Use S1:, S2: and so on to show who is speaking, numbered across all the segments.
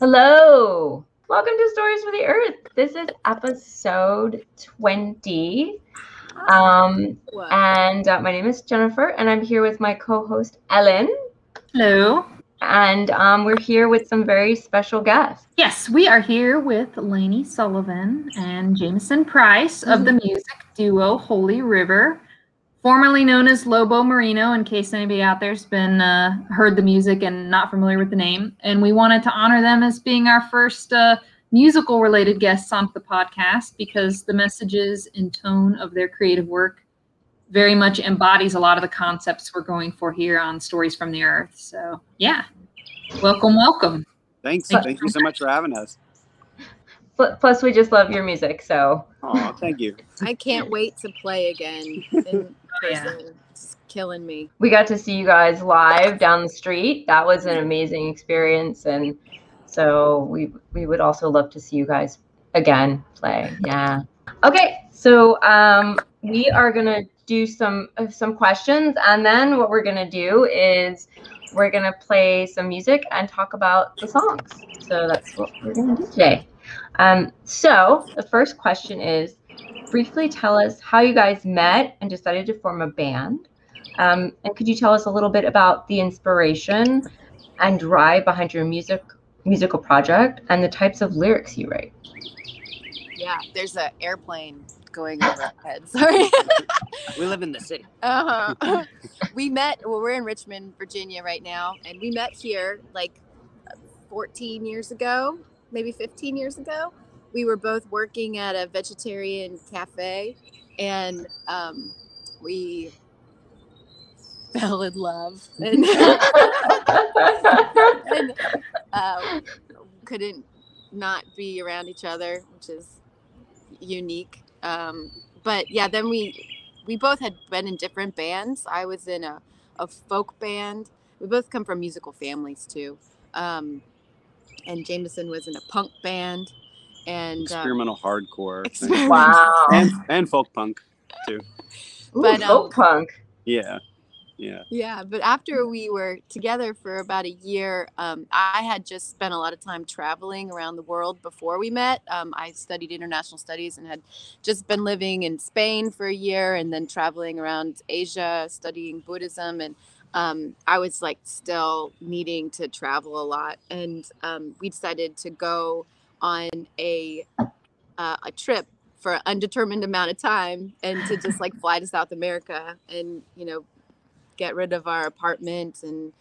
S1: Hello. Welcome to Stories for the Earth. This is episode 20. Um, and uh, my name is Jennifer, and I'm here with my co host, Ellen.
S2: Hello.
S1: And um, we're here with some very special guests.
S2: Yes, we are here with Laney Sullivan and Jameson Price of the music duo Holy River, formerly known as Lobo Marino, in case anybody out there's been uh, heard the music and not familiar with the name. And we wanted to honor them as being our first uh, musical related guests on the podcast because the messages and tone of their creative work very much embodies a lot of the concepts we're going for here on Stories from the Earth. So, yeah, welcome, welcome.
S3: Thanks. Thank, thank you so much for having us.
S1: Plus, we just love your music. So,
S3: oh, thank you.
S4: I can't wait to play again in person. Yeah. It's killing me.
S1: We got to see you guys live down the street. That was an amazing experience, and so we we would also love to see you guys again play. Yeah. Okay, so um, we are gonna do some uh, some questions, and then what we're gonna do is we're gonna play some music and talk about the songs. So that's what we're gonna do today. Um, so the first question is, briefly tell us how you guys met and decided to form a band. Um, and could you tell us a little bit about the inspiration and drive behind your music musical project and the types of lyrics you write?
S4: Yeah, there's an airplane going over our heads. Sorry.
S3: we live in the city.
S4: Uh-huh. we met, well, we're in Richmond, Virginia right now, and we met here like 14 years ago, maybe 15 years ago. We were both working at a vegetarian cafe, and um, we fell in love and, and uh, couldn't not be around each other, which is unique. Um, but yeah, then we we both had been in different bands. I was in a, a folk band. We both come from musical families too. Um, and Jameson was in a punk band and
S3: experimental
S4: um,
S3: hardcore.
S4: Experimental.
S1: Wow.
S3: And, and folk punk too.
S1: Ooh,
S4: But,
S1: folk
S4: um,
S1: punk.
S3: Yeah. Yeah.
S4: Yeah, but after we were together for about a year, um, I had just spent a lot of time traveling around the world before we met. Um, I studied international studies and had just been living in Spain for a year and then traveling around Asia studying Buddhism. And um, I was like still needing to travel a lot. And um, we decided to go on a, uh, a trip for an undetermined amount of time and to just like fly to South America and, you know, get rid of our apartment and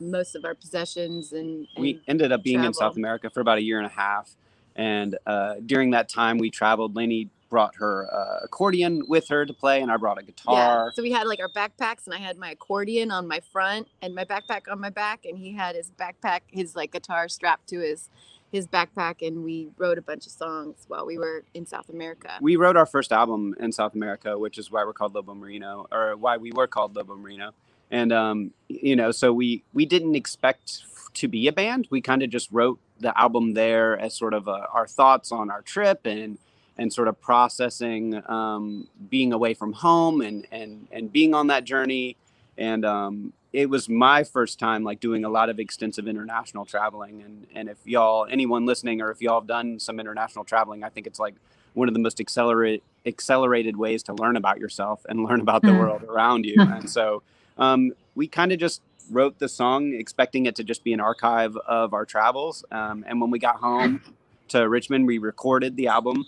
S4: most of our possessions and,
S3: We ended up being in South. America for about a year and a half. And uh, during that time, we traveled. Laney brought her uh, accordion with her to play, and I brought a guitar.
S4: Yeah. So we had like our backpacks, and I had my accordion on my front and my backpack on my back, and he had his backpack, his like guitar strapped to his his backpack, and we wrote a bunch of songs while we were in South America.
S3: we wrote our first album in South America, which is why we're called Lobo Marino, or why we were called Lobo Marino. And um, you know, so we we didn't expect to be a band. We kind of just wrote the album there as sort of uh our thoughts on our trip and and sort of processing um, being away from home and and and being on that journey. And um, it was my first time like doing a lot of extensive international traveling. And and if y'all anyone listening or if y'all have done some international traveling, I think it's like one of the most accelerate accelerated ways to learn about yourself and learn about the
S2: Mm.
S3: world around you. and so um, we kind of just wrote the song expecting it to just be an archive of our travels. Um, and when we got home to Richmond, we recorded the album.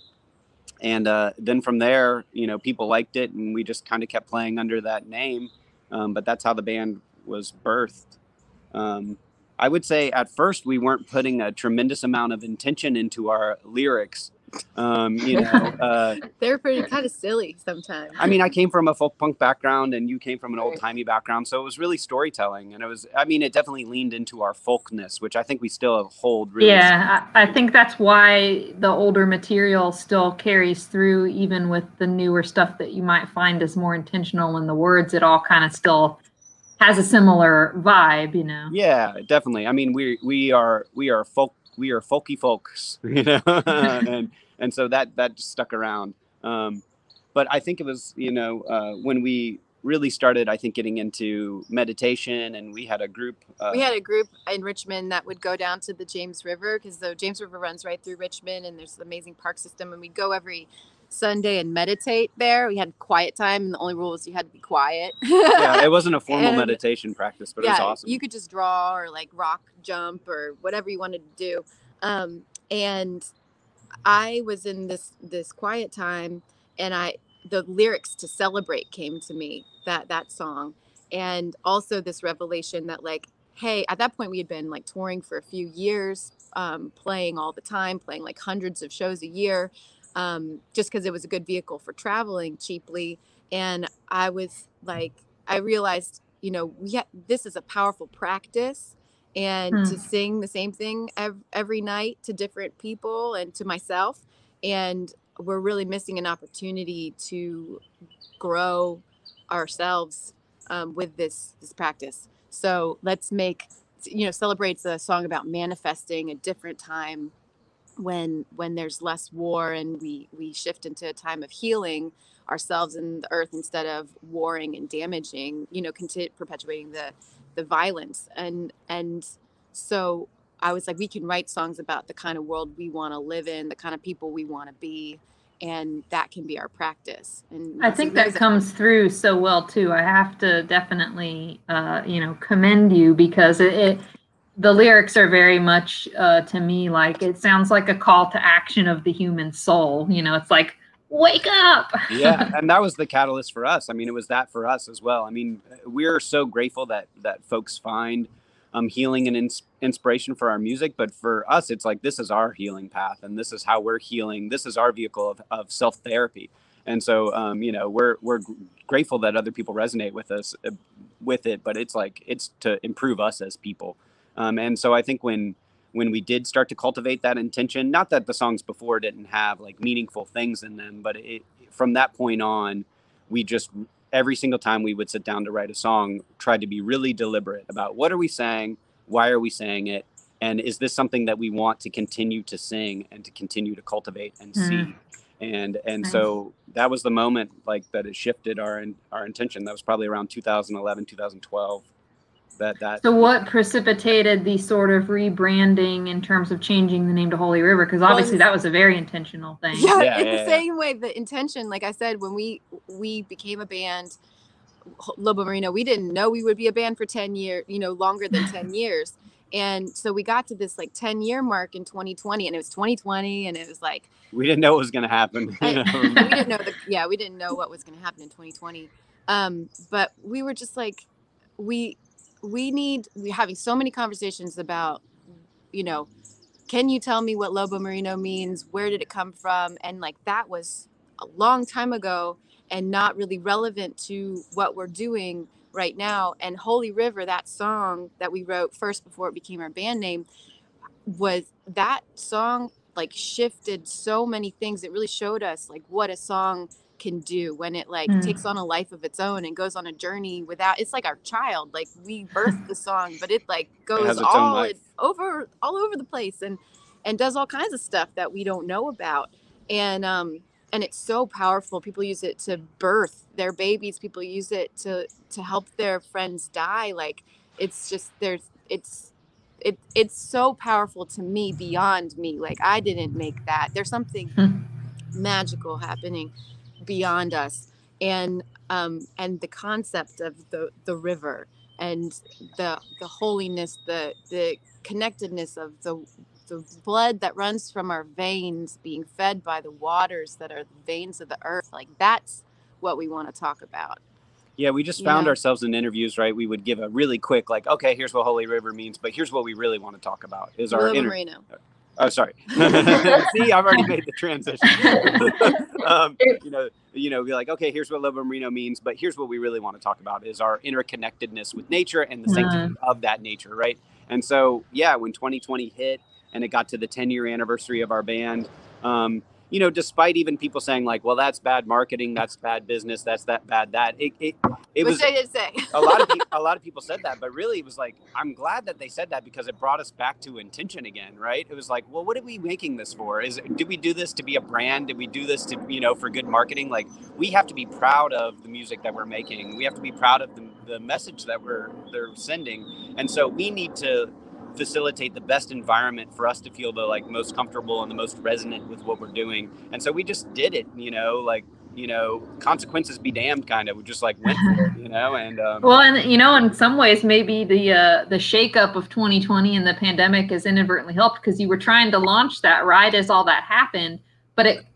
S3: And uh, then from there, you know, people liked it, and we just kind of kept playing under that name. Um, but that's how the band was birthed. Um, I would say at first we weren't putting a tremendous amount of intention into our lyrics. Um, you know, uh,
S4: They're pretty kind of silly sometimes.
S3: I mean, I came from a folk punk background, and you came from an old timey background, so it was really storytelling, and it was. I mean, it definitely leaned into our folkness, which I think we still hold. Really
S2: Yeah, I, I think that's why the older material still carries through, even with the newer stuff that you might find is more intentional in the words. It all kind of still has a similar vibe, you know.
S3: Yeah, definitely. I mean, we we are we are folk we are folky folks, you know, and and so that that just stuck around. Um, but I think it was you know uh, when we really started, I think, getting into meditation, and we had a group. Uh,
S4: we had a group in Richmond that would go down to the James River because the James River runs right through Richmond, and there's an amazing park system, and we'd go every Sunday and meditate there. We had quiet time, and the only rule was you had to be quiet.
S3: yeah, it wasn't a formal
S4: And-
S3: meditation practice, but it
S4: yeah,
S3: was awesome.
S4: you could just draw or like rock jump or whatever you wanted to do. Um, and I was in this this quiet time, and I the lyrics to celebrate came to me that that song, and also this revelation that like, hey, at that point we had been like touring for a few years, um, playing all the time, playing like hundreds of shows a year, um, just because it was a good vehicle for traveling cheaply. And I was like, I realized, you know, we ha- this is a powerful practice, and
S2: Hmm.
S4: to sing the same thing ev- every night to different people and to myself, and we're really missing an opportunity to grow ourselves um, with this this practice. So let's make you know celebrates a song about manifesting a different time when when there's less war and we we shift into a time of healing ourselves and the earth instead of warring and damaging you know conti- perpetuating the the violence and and so i was like we can write songs about the kind of world we want to live in the kind of people we want to be and that can be our practice and
S2: I think that comes through so well too. I have to definitely, uh, you know, commend you because it, it the lyrics are very much uh, to me like it sounds like a call to action of the human soul. You know, it's like wake up.
S3: yeah and that was the catalyst for us i mean it was that for us as well i mean we're so grateful that that folks find um, healing and ins- inspiration for our music but for us it's like this is our healing path and this is how we're healing this is our vehicle of, of self-therapy and so um, you know we're we're gr- grateful that other people resonate with us uh, with it but it's like it's to improve us as people um, and so i think when when we did start to cultivate that intention not that the songs before didn't have like meaningful things in them but it from that point on we just every single time we would sit down to write a song tried to be really deliberate about what are we saying why are we saying it and is this something that we want to continue to sing and to continue to cultivate and
S2: Mm.
S3: see and and
S2: Nice.
S3: so that was the moment like that it shifted our our intention that was probably around 2011 2012 that that
S2: So what precipitated the sort of rebranding in terms of changing the name to Holy River? Because obviously
S4: it's-
S2: that was a very intentional thing.
S4: yeah,
S3: Yeah,
S4: in
S3: yeah,
S4: the
S3: yeah.
S4: same way the intention like i said when we we became a band lobo marino we didn't know we would be a band for 10 years you know longer than 10 years and so we got to this like 10 year mark in 2020 and it was 2020 and it was like
S3: we didn't know what was going to happen
S4: I- we didn't know the yeah we didn't know what was going to happen in 2020 um but we were just like we we need we're having so many conversations about you know can you tell me what lobo marino means? Where did it come from? And like that was a long time ago and not really relevant to what we're doing right now. And holy river that song that we wrote first before it became our band name was that song like shifted so many things. It really showed us like what a song can do when it like
S2: Mm.
S4: takes on a life of its own and goes on a journey without it's like our child like we birthed the song but it like goes
S3: own
S4: all it, over all over the place and and does all kinds of stuff that we don't know about. And um and it's so powerful. People use it to birth their babies. People use it to to help their friends die. Like it's just there's it's it it's so powerful to me beyond me. Like i didn't make that. There's something magical happening beyond us and um and the concept of the the river and the the holiness the the connectedness of the the blood that runs from our veins being fed by the waters that are the veins of the earth like that's what we want to talk about
S3: Yeah, we just found
S4: know?
S3: ourselves in interviews, right? We would give a really quick, like, okay, here's what Holy River means, but here's what we really want to talk about is our
S4: Lobo
S3: inter-
S4: Marino.
S3: Oh, sorry. See, I've already made the transition. um, you know, you know, be like, okay, here's what Lobo Marino means, but here's what we really want to talk about is our interconnectedness with nature and the sanctity of that nature, right? And so, yeah, when 2020 hit and it got to the 10 year anniversary of our band, um, you know, despite even people saying like, well, that's bad marketing, that's bad business, that's that bad that it it, it
S4: Which
S3: was
S4: I did say.
S3: a lot of people, a lot of people said that, but really it was like I'm glad that they said that because it brought us back to intention again, right? It was like, well, what are we making this for? Is did we do this to be a brand? Did we do this to you know for good marketing? Like we have to be proud of the music that we're making. We have to be proud of the, the message that we're they're sending, and so we need to facilitate the best environment for us to feel the like most comfortable and the most resonant with what we're doing. And so we just did it, you know, like you know, consequences be damned kind of. We just like went for it, you know, and um,
S2: Well, and you know, in some ways, maybe the uh, the shakeup of 2020 and the pandemic has inadvertently helped because you were trying to launch that right as all that happened, but it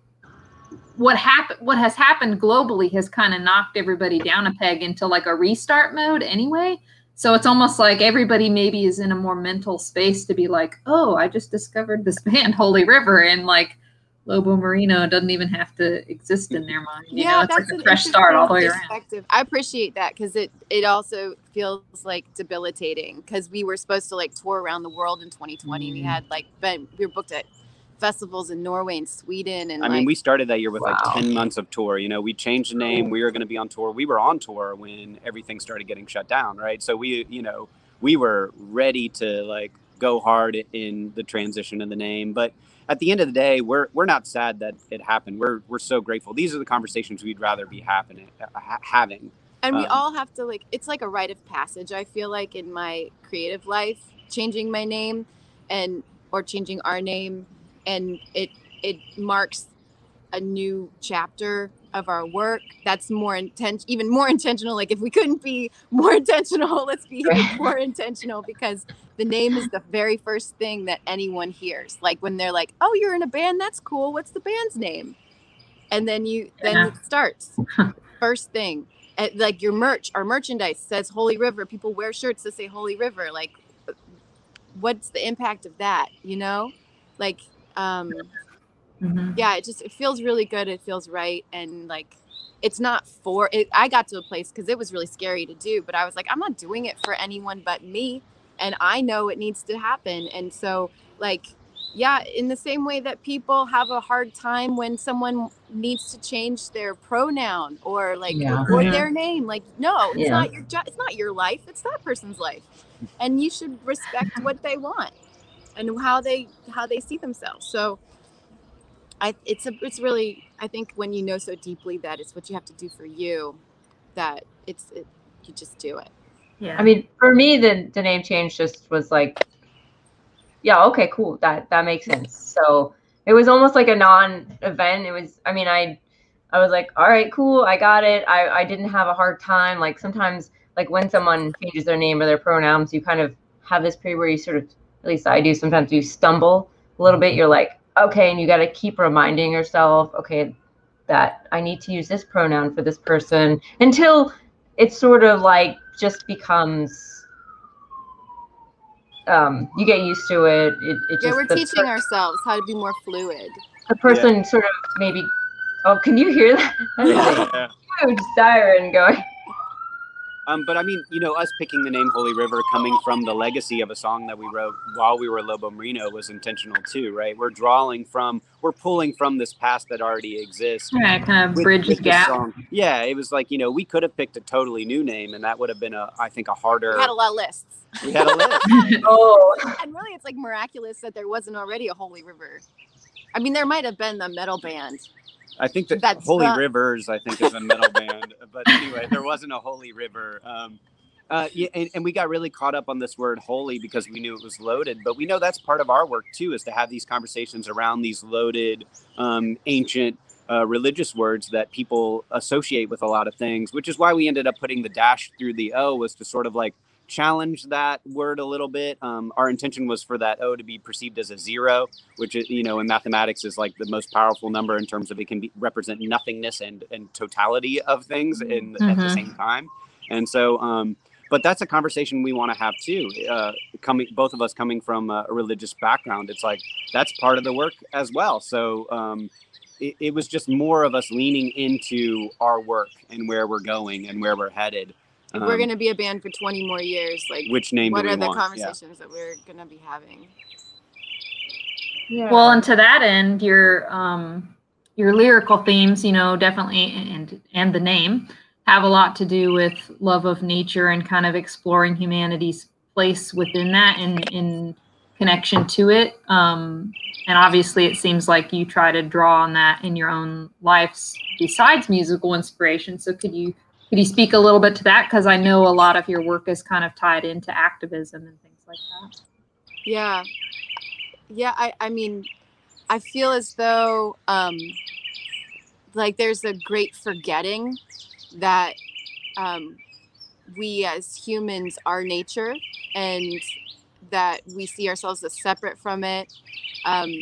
S2: what happened what has happened globally has kind of knocked everybody down a peg into like a restart mode anyway. So it's almost like everybody maybe is in a more mental space to be like, oh, I just discovered this band, Holy River, and like Lobo Marino doesn't even have to exist in their mind. You know, it's like a fresh start all the way around.
S4: I appreciate that because it it also feels like debilitating because we were supposed to like tour around the world in 2020. We
S3: Mm.
S4: had like been we were booked at festivals in Norway and Sweden and
S3: I
S4: like
S3: mean, we started that year with
S1: Wow.
S3: like 10 months of tour. You know, we changed the name. We were going to be on tour. We were on tour when everything started getting shut down, right? So we, you know, we were ready to like go hard in the transition of the name. But at the end of the day, we're we're not sad that it happened. We're we're so grateful. These are the conversations we'd rather be happening ha- having.
S4: and we
S3: um,
S4: all have to like it's like a rite of passage i feel like in my creative life changing my name and or changing our name and it it marks a new chapter of our work that's more intent even more intentional like if we couldn't be more intentional let's be more intentional because the name is the very first thing that anyone hears like when they're like oh you're in a band that's cool what's the band's name? And then you then
S2: Yeah.
S4: it starts. First thing. Uh, like your merch our merchandise says holy river people wear shirts that say holy river like uh, what's the impact of that you know? Like um
S2: Mhm.
S4: yeah it just it feels really good it feels right and like it's not for it i got to a place because it was really scary to do but i was like i'm not doing it for anyone but me and i know it needs to happen and so like yeah in the same way that people have a hard time when someone needs to change their pronoun or like
S1: Yeah.
S4: or
S2: Yeah.
S4: their name like no it's
S1: Yeah.
S4: not your jo- it's not your life it's that person's life and you should respect what they want and how they how they see themselves so I it's a it's really I think when you know so deeply that it's what you have to do for you, that it's it, you just do it.
S2: Yeah.
S1: I mean, for me, the the name change just was like, yeah, okay, cool. That that makes sense. So it was almost like a non-event. It was. I mean, I I was like, all right, cool, I got it. I I didn't have a hard time. Like sometimes, like when someone changes their name or their pronouns, you kind of have this period where you sort of, at least I do. Sometimes you stumble a little bit. You're like, okay, and you got to keep reminding yourself, okay, that I need to use this pronoun for this person until it sort of like just becomes um you get used to it it, it just
S4: yeah, we're teaching
S1: per-
S4: ourselves how to be more fluid.
S1: the person sort of maybe oh can you hear that that is a
S3: Yeah.
S1: huge siren going
S3: Um, but I mean, you know, us picking the name Holy River coming from the legacy of a song that we wrote while we were Lobo Marino was intentional too, right? We're drawing from, we're pulling from this past that already exists.
S2: yeah, kind of
S3: with-
S2: bridge
S3: with
S2: the gap.
S3: song. Yeah, it was like, you know, we could have picked a totally new name and that would have been a, I think, a harder.
S4: We had a lot of lists.
S3: we had a list.
S1: oh
S4: and really it's like miraculous that there wasn't already a holy river. I mean there might have been a metal band.
S3: I think that
S4: That's
S3: Holy
S4: not-
S3: Rivers, I think, is a metal band. But anyway, there wasn't a Holy River. Um, uh, yeah, and, and we got really caught up on this word holy because we knew it was loaded. But we know that's part of our work too, is to have these conversations around these loaded, um, ancient uh, religious words that people associate with a lot of things. Which is why we ended up putting the dash through the O, was to sort of like challenge that word a little bit. Um, our intention was for that O to be perceived as a zero, which is, you know in mathematics is like the most powerful number in terms of it can be, represent nothingness and and totality of things in at the
S2: Mhm.
S3: same time. And so, um, but that's a conversation we want to have too. Uh, coming, both of us coming from a religious background, it's like that's part of the work as well. So. Um, it, it was just more of us leaning into our work and where we're going and where we're headed.
S4: If we're
S3: Um,
S4: gonna be a band for 20 more years, like
S3: which name
S4: what
S3: do we
S4: are the
S3: want? Yeah.
S4: conversations that we're gonna be having?
S1: yeah
S2: Well, and to that end, your um, your lyrical themes, you know, definitely, and and the name have a lot to do with love of nature and kind of exploring humanity's place within that and in connection to it. Um, and obviously, it seems like you try to draw on that in your own lives besides musical inspiration. So, could you could you speak a little bit to that? Because I know a lot of your work is kind of tied into activism and things like that.
S4: Yeah, yeah. I I mean, I feel as though um, like there's a great forgetting that um, we as humans are nature and that we see ourselves as separate from it. Um,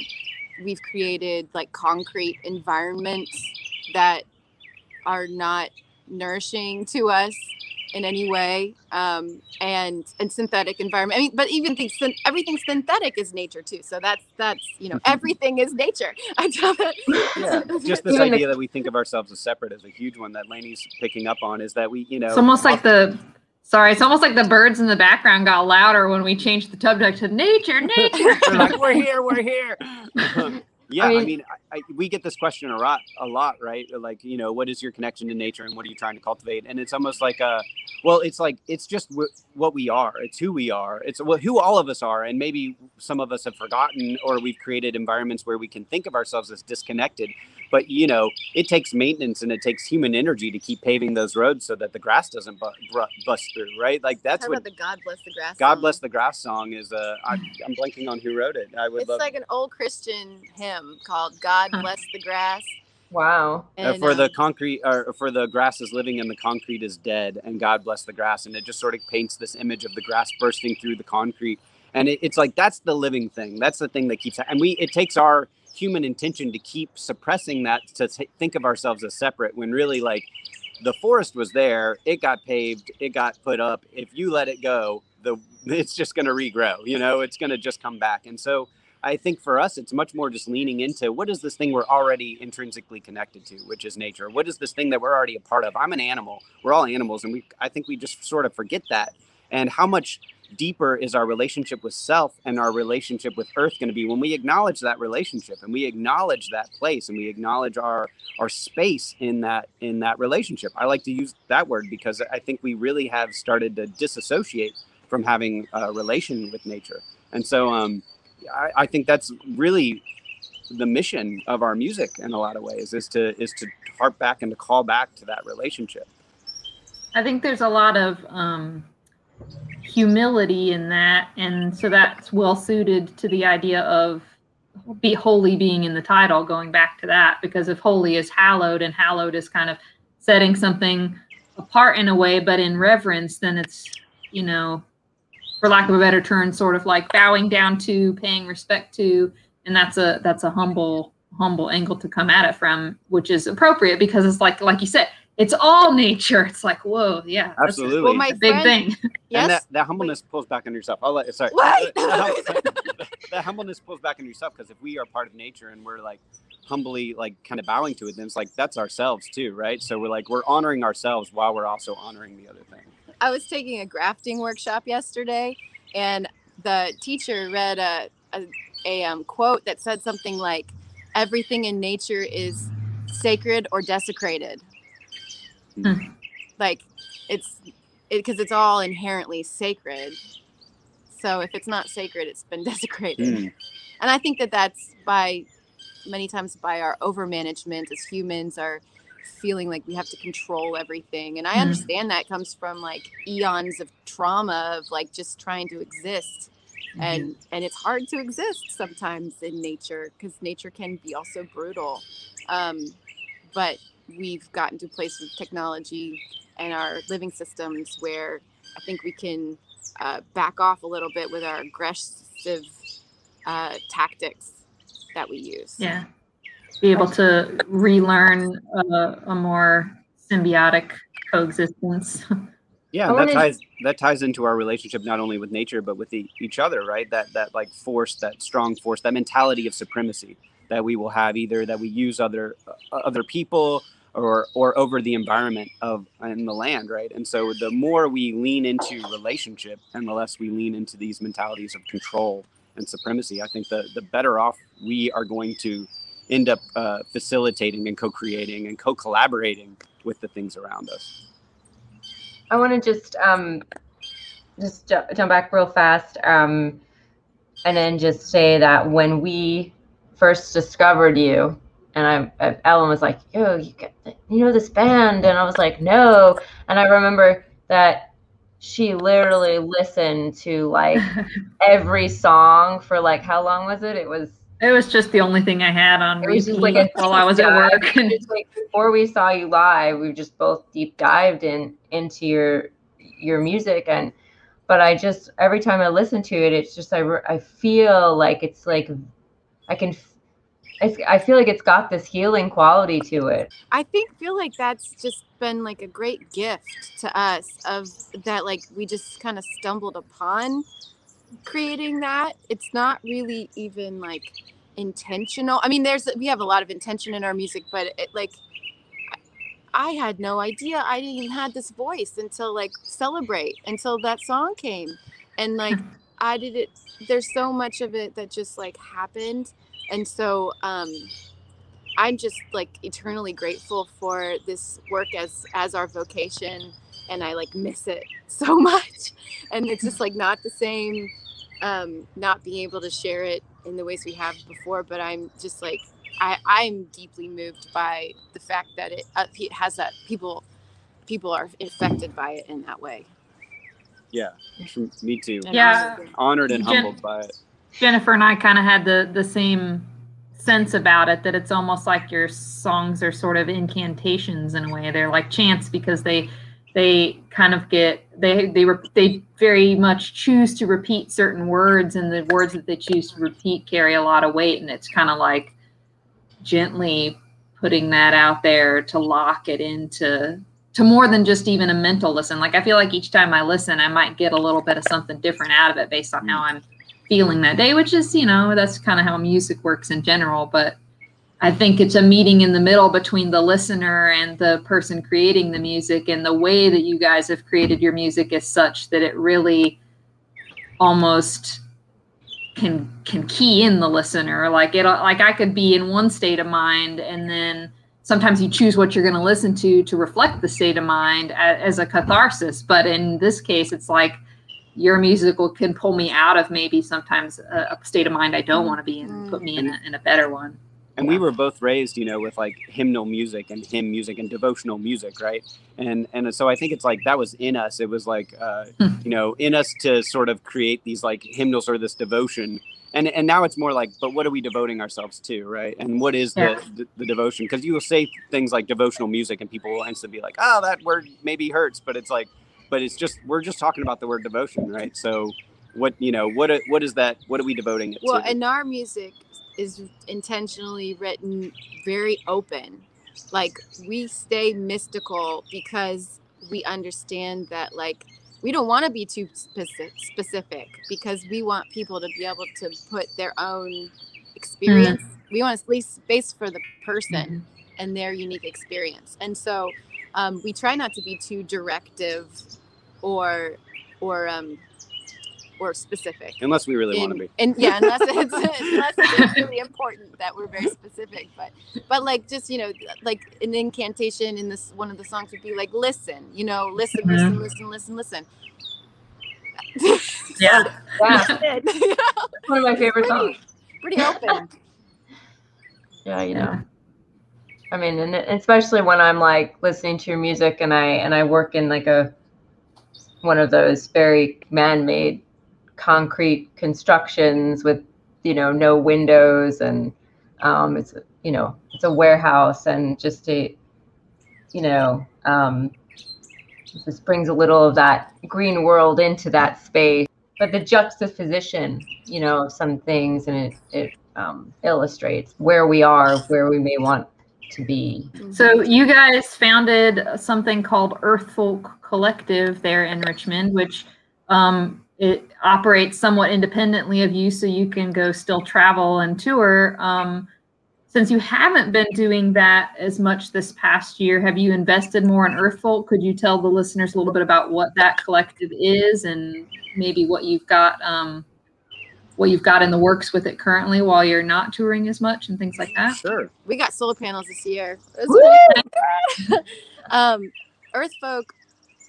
S4: we've created like concrete environments that are not nourishing to us in any way um, and and synthetic environment i mean but even things everything synthetic is nature too so that's that's you know everything is nature i tell that
S3: yeah just this idea that we think of ourselves as separate is a huge one that laney's picking up on is that we you know
S2: it's almost like the Sorry, it's almost like the birds in the background got louder when we changed the subject to nature, nature.
S3: like, we're here, we're here. Yeah, I mean, I mean I, we get this question a lot, a lot, right? Like, you know, what is your connection to nature and what are you trying to cultivate? And it's almost like a, well, it's like it's just w- what we are. It's who we are. It's what, who all of us are. And maybe some of us have forgotten, or we've created environments where we can think of ourselves as disconnected but you know it takes maintenance and it takes human energy to keep paving those roads so that the grass doesn't bu- bust through right like that's what
S4: the god bless the grass
S3: god song. bless the grass song is uh I, i'm blanking on who wrote it i would
S4: it's
S3: love
S4: like an old christian hymn called god bless the grass
S1: Wow.
S3: Uh, and, uh, for um, the concrete, or for the grass is living and the concrete is dead, and God bless the grass. And it just sort of paints this image of the grass bursting through the concrete. And it, it's like that's the living thing. That's the thing that keeps. And we, it takes our human intention to keep suppressing that to t- think of ourselves as separate when really like the forest was there it got paved it got put up. If you let it go the it's just going to regrow you know it's going to just come back. And so i think for us it's much more just leaning into what is this thing we're already intrinsically connected to which is nature? What is this thing that we're already a part of? I'm an animal. We're all animals and we i think we just sort of forget that. And how much deeper is our relationship with self and our relationship with earth going to be when we acknowledge that relationship and we acknowledge that place and we acknowledge our our space in that in that relationship. I like to use that word because i think we really have started to disassociate from having a relation with nature. And so um i, I think that's really the mission of our music in a lot of ways is to is to harp back and to call back to that relationship.
S2: I think there's a lot of um humility in that and so that's well suited to the idea of be holy being in the title going back to that because if holy is hallowed and hallowed is kind of setting something apart in a way but in reverence then it's you know for lack of a better term sort of like bowing down to paying respect to and that's a that's a humble humble angle to come at it from which is appropriate because it's like like you said it's all nature. It's like, whoa, yeah,
S3: absolutely, well,
S2: my big friend, thing.
S3: Yes? And that, that humbleness Wait. pulls back on yourself. I'll let sorry.
S4: What?
S3: that humbleness pulls back on yourself because if we are part of nature and we're like humbly like kind of bowing to it, then it's like that's ourselves too, right? So we're like we're honoring ourselves while we're also honoring the other thing.
S4: I was taking a grafting workshop yesterday, and the teacher read a a, a um, quote that said something like, "Everything in nature is." sacred or desecrated Hmm. Like it's because it, it's all inherently sacred. So if it's not sacred, it's been desecrated. Mm. And I think that that's by many times by our over management as humans are feeling like we have to control everything. And I mm. understand that comes from like eons of trauma of like just trying to exist. Mm-hmm. And and it's hard to exist sometimes in nature because nature can be also brutal. Um, but we've gotten to a place with technology and our living systems where I think we can uh, back off a little bit with our aggressive uh, tactics that we use.
S2: Yeah. Be able to relearn a, a more symbiotic coexistence.
S3: Yeah, that ties that ties into our relationship not only with nature but with the, each other, right? That that like force, that strong force, that mentality of supremacy that we will have either that we use other uh, other people or or over the environment of in the land right and so the more we lean into relationship and the less we lean into these mentalities of control and supremacy i think the the better off we are going to end up uh, facilitating and co-creating and co-collaborating with the things around us.
S1: I want to just um, just jump back real fast, um, and then just say that when we first discovered you, and I, Ellen was like, "Yo, you got, you know this band," and I was like, "No," and I remember that she literally listened to like every song for like how long was it? It was
S2: it was just the only thing I had on repeat
S1: like
S2: while I was at work. And
S1: Just like before we saw you live, we just both deep dived in into your your music and but I just every time I listen to it, it's just I I feel like it's like I can it's, I feel like it's got this healing quality to it.
S4: I think feel like that's just been like a great gift to us of that like we just kind of stumbled upon creating that. It's not really even like intentional. I mean, there's we have a lot of intention in our music, but it like I had no idea I even had this voice until like celebrate until that song came. And like I did it there's so much of it that just like happened. And so um I'm just like eternally grateful for this work as as our vocation and I like miss it so much. And it's just like not the same um not being able to share it in the ways we have before, but I'm just like I I'm deeply moved by the fact that it uh, it has that people people are affected by it in that way.
S3: Yeah, me too.
S2: Yeah.
S4: I'm-
S3: Honored and
S2: Jen-
S3: humbled by it.
S2: Jennifer and I kind of had the the same sense about it that it's almost like your songs are sort of incantations in a way. They're like chants because they they kind of get they they re- they very much choose to repeat certain words and the words that they choose to repeat carry a lot of weight and it's kind of like gently putting that out there to lock it into to more than just even a mental listen. Like I feel like each time I listen, I might get a little bit of something different out of it based on how I'm feeling that day, which is, you know, that's kind of how music works in general. But I think it's a meeting in the middle between the listener and the person creating the music. And the way that you guys have created your music is such that it really almost can can key in the listener like it like i could be in one state of mind and then sometimes you choose what you're going to listen to to reflect the state of mind as a catharsis. But in this case it's like your musical can pull me out of maybe sometimes a, state of mind i don't want to be in and put me in a, in a better one.
S3: And we were both raised you know with like hymnal music and hymn music and devotional music right? And and so i think it's like that was in us. It was like uh
S2: Hmm.
S3: you know in us to sort of create these like hymnals or this devotion and and now it's more like but what are we devoting ourselves to right and what is
S2: Yeah.
S3: the, the the devotion because you will say things like devotional music and people will instantly be like oh that word maybe hurts but it's like but it's just we're just talking about the word devotion right so what you know what what is that what are we devoting it to?
S4: Well,
S3: to
S4: and our music is intentionally written very open. Like we stay mystical because we understand that like we don't want to be too specific, because we want people to be able to put their own experience. We want to leave space for the person and their unique experience. And so um, we try not to be too directive or or um, or specific
S3: unless we really want to be
S4: And yeah, unless it's unless it's really important that we're very specific. But but like just you know like an incantation in this one of the songs would be like listen, you know, listen, mm-hmm. listen, listen, listen, listen.
S2: Yeah.
S1: Yeah,
S4: That's it.
S1: one of my favorite songs.
S4: Pretty open.
S1: Yeah, you know. I mean, and especially when I'm like listening to your music and I and I work in like a one of those very man-made concrete constructions with you know no windows and um, it's you know it's a warehouse and just a you know um, this brings a little of that green world into that space. But the juxtaposition you know of some things and it it um, illustrates where we are where we may want to be.
S2: So you guys founded something called Earth Folk Collective there in Richmond, which um, it operates somewhat independently of you, so you can go still travel and tour. Um, since you haven't been doing that as much this past year, have you invested more in Earth Folk? Could you tell the listeners a little bit about what that collective is and maybe what you've got um, what you've got in the works with it currently while you're not touring as much and things like that?
S3: Sure.
S4: We got solar panels this year. It um, Earth Folk,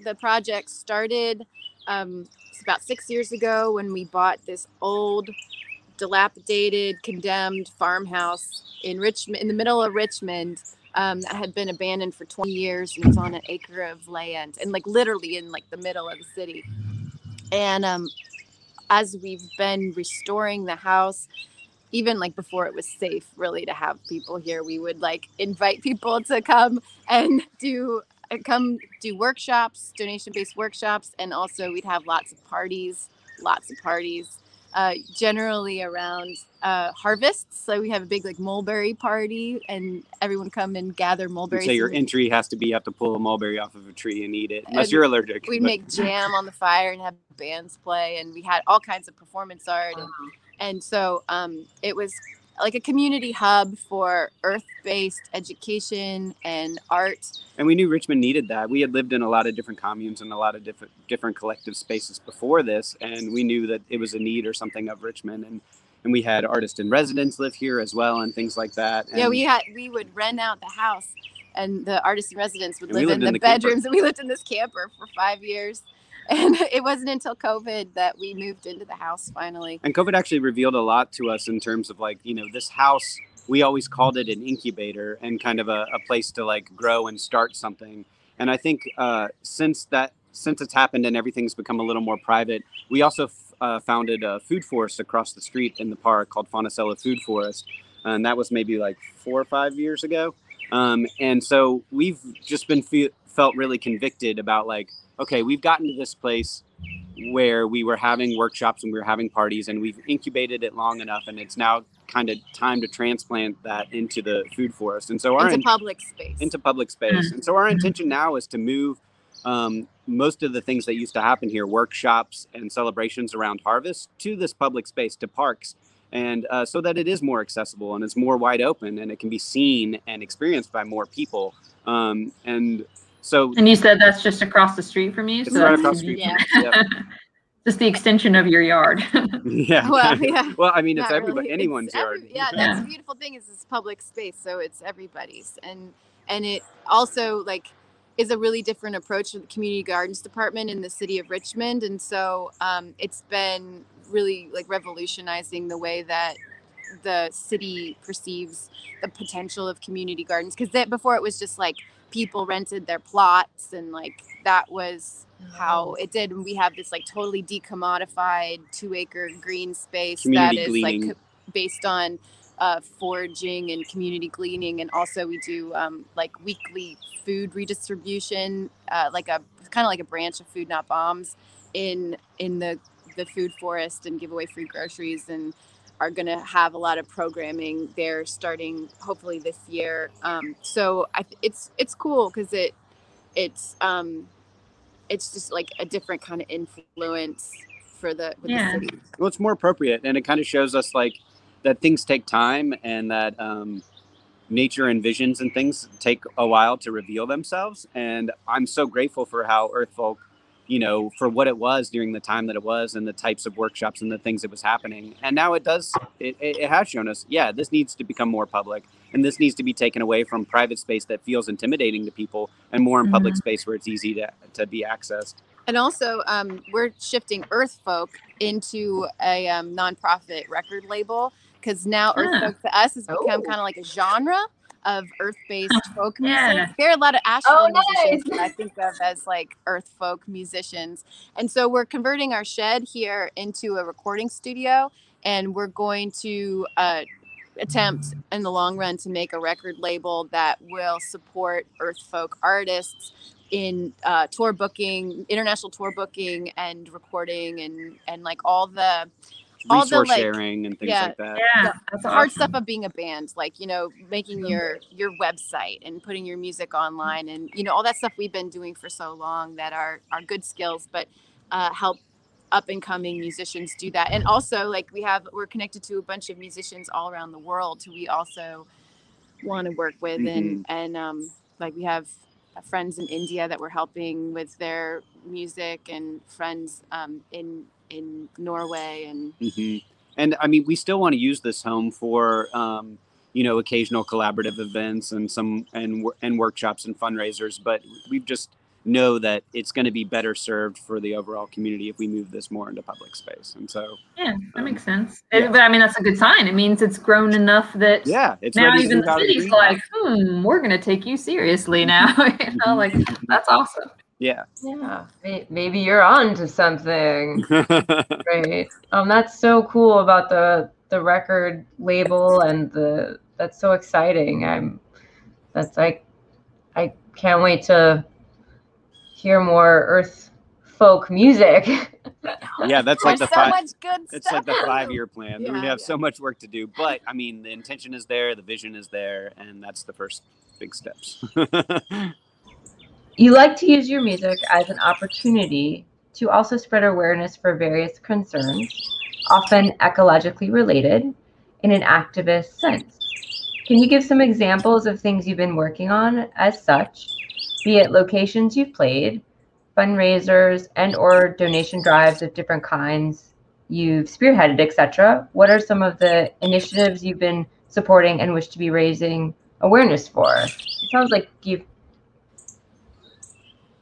S4: the project started um, about six years ago when we bought this old, dilapidated, condemned farmhouse in Richmond, in the middle of Richmond. Um, that had been abandoned for 20 years and it's on an acre of land and like literally in like the middle of the city. And um, as we've been restoring the house, even like before it was safe really to have people here, we would like invite people to come and do come do workshops, donation based workshops, and also we'd have lots of parties, lots of parties. Uh, generally around uh, harvests, so we have a big like mulberry party, and everyone come and gather mulberries.
S3: So
S4: your
S3: entry has to be you have to pull a mulberry off of a tree and eat it, unless
S4: And
S3: you're allergic.
S4: we'd
S3: but-
S4: make jam on the fire and have bands play, and we had all kinds of performance art, and, and so um, it was like a community hub for earth-based education and art.
S3: and we knew Richmond needed that. We had lived in a lot of different communes and a lot of different different collective spaces before this, and we knew that it was a need or something of Richmond. And and we had artists in residence live here as well, and things like that.
S4: yeah, we had we would rent out the house, and the artists in residence would live in the,
S3: in the camper.
S4: bedrooms, and we lived in this camper for five years. And it wasn't until COVID that we moved into the house finally.
S3: And COVID actually revealed a lot to us in terms of like, you know, this house, we always called it an incubator and kind of a, a place to like grow and start something. And I think uh, since that, since it's happened and everything's become a little more private, we also f- uh, founded a food forest across the street in the park called Fonticello Food Forest. And that was maybe like four or five years ago. Um, and so we've just been fe- felt really convicted about like, okay, we've gotten to this place where we were having workshops and we were having parties and we've incubated it long enough and it's now kind of time to transplant that into the food forest. And so our
S4: Into
S3: in-
S4: public space.
S3: into public space. And so our intention now is to move um, most of the things that used to happen here workshops and celebrations around harvest to this public space to parks. And uh, so that it is more accessible and it's more wide open and it can be seen and experienced by more people. Um, and so
S2: And you said that's just across the street from you?
S3: it's
S2: so
S3: right
S2: that's
S3: across the street
S2: convenient.
S4: Yeah.
S3: Yep.
S2: just the extension of your yard.
S3: yeah
S4: well, yeah.
S3: well i mean it's
S4: Not
S3: everybody
S4: really.
S3: anyone's
S4: It's
S3: yard
S4: every- yeah,
S2: Yeah.
S4: that's the beautiful thing is it's public space, so it's everybody's, and and it also like is a really different approach to the community gardens department in the city of Richmond, and so um, it's been really like revolutionizing the way that the city perceives the potential of community gardens because that before it was just like people rented their plots and like that was how it did and we have this like totally decommodified two acre green space
S3: Community
S4: that is
S3: gleaning.
S4: like based on uh, foraging and community gleaning and also we do um, like weekly food redistribution uh, like a kind of like a branch of food not bombs in in the the food forest and give away free groceries and are going to have a lot of programming there starting hopefully this year. Um, so I, it's it's cool because it it's um it's just like a different kind of influence for the, with
S2: Yeah.
S4: the city.
S3: Well it's more appropriate and it kind of shows us like that things take time and that um, nature and visions and things take a while to reveal themselves. And i'm so grateful for how earth folk you know for what it was during the time that it was and the types of workshops and the things that was happening and now it does it, it, has shown us yeah this needs to become more public and this needs to be taken away from private space that feels intimidating to people and more in public space where it's easy to, to be accessed
S4: and also um, we're shifting earth folk into a um, nonprofit record label because now earth
S2: Ah.
S4: folk to us has become
S1: Oh.
S4: kind of like a genre of earth-based folk
S2: Yeah.
S4: music. There are a lot of Asheville
S1: Oh,
S4: musicians
S1: nice.
S4: that I think of as like earth folk musicians, and so we're converting our shed here into a recording studio, and we're going to uh, attempt in the long run to make a record label that will support earth folk artists in uh, tour booking, international tour booking, and recording, and and like all the all the, like-
S3: sharing and things
S4: yeah.
S3: like that
S2: Yeah, that's
S4: the hard
S2: awesome.
S4: stuff of being a band like you know making your your website and putting your music online and you know all that stuff we've been doing for so long that are are good skills but uh, help up and coming musicians do that and also like we have we're connected to a bunch of musicians all around the world who we also want to work with and and um like we have friends in India that we're helping with their music and friends um in in Norway and
S3: hmm and I mean, we still want to use this home for, um, you know, occasional collaborative events and some and and workshops and fundraisers. But we just know that it's going to be better served for the overall community if we move this more into public space. And so,
S2: Yeah, that
S3: Um,
S2: makes sense.
S3: yeah.
S2: It- but I mean, that's a good sign. It means it's grown enough that
S3: yeah, it's
S2: now even the city's like, hmm, we're gonna take you seriously now. you know, like that's awesome.
S3: Yeah.
S1: Yeah, maybe you're on to something. Right. Um, that's so cool about the the record label and the that's so exciting. I'm that's like I can't wait to hear more earth folk music.
S3: yeah, that's like
S4: There's
S3: the
S4: so
S3: five.
S4: much good
S3: It's
S4: stuff.
S3: like the five-year plan. we have
S4: yeah.
S3: so much work to do, but I mean, the intention is there, the vision is there, and that's the first big steps.
S1: you like to use your music as an opportunity to also spread awareness for various concerns, often ecologically related, in an activist sense. Can you give some examples of things you've been working on as such, be it locations you've played, fundraisers and or donation drives of different kinds you've spearheaded, etc. What are some of the initiatives you've been supporting and wish to be raising awareness for? It sounds like you've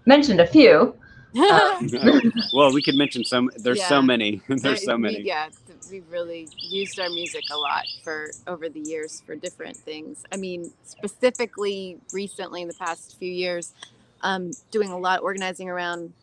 S1: mentioned a few. Um,
S3: well, we could mention some. There's so many. There's so
S4: we-
S3: many.
S4: yeah, we've really used our music a lot for over the years for different things. I mean, specifically recently in the past few years, um, doing a lot of organizing around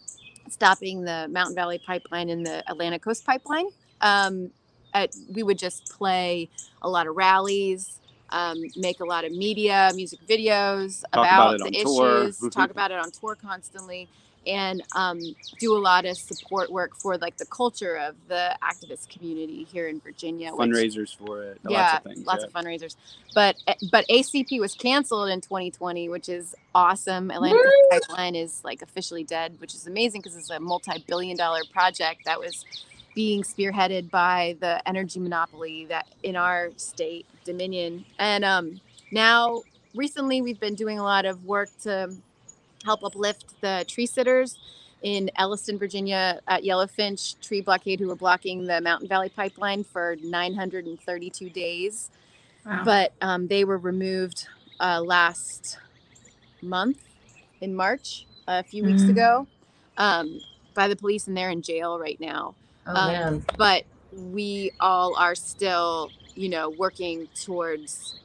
S4: stopping the Mountain Valley Pipeline and the Atlantic Coast Pipeline. Um, at, we would just play a lot of rallies, um, make a lot of media, music videos
S3: Talk
S4: about,
S3: about
S4: the
S3: on tour.
S4: issues, talk about it on tour constantly, and um, do a lot of support work for like the culture of the activist community here in Virginia. which-
S3: Fundraisers for it.
S4: yeah,
S3: lots of things.
S4: lots
S3: yeah.
S4: of fundraisers. But eh, but ACP was canceled in 2020, which is awesome. Atlantic Pipeline is like officially dead, which is amazing because it's a multi-billion-dollar project that was being spearheaded by the energy monopoly that in our state, Dominion. And um, now, recently, we've been doing a lot of work to help uplift the tree sitters in Elliston, Virginia, at Yellowfinch Tree Blockade, who were blocking the Mountain Valley Pipeline for 932 days.
S2: Wow.
S4: But um, they were removed uh, last month in March, a few weeks
S2: Mm.
S4: ago, um, by the police, and they're in jail right now
S1: Oh
S4: Um,
S1: man.
S4: but we all are still, you know, working towards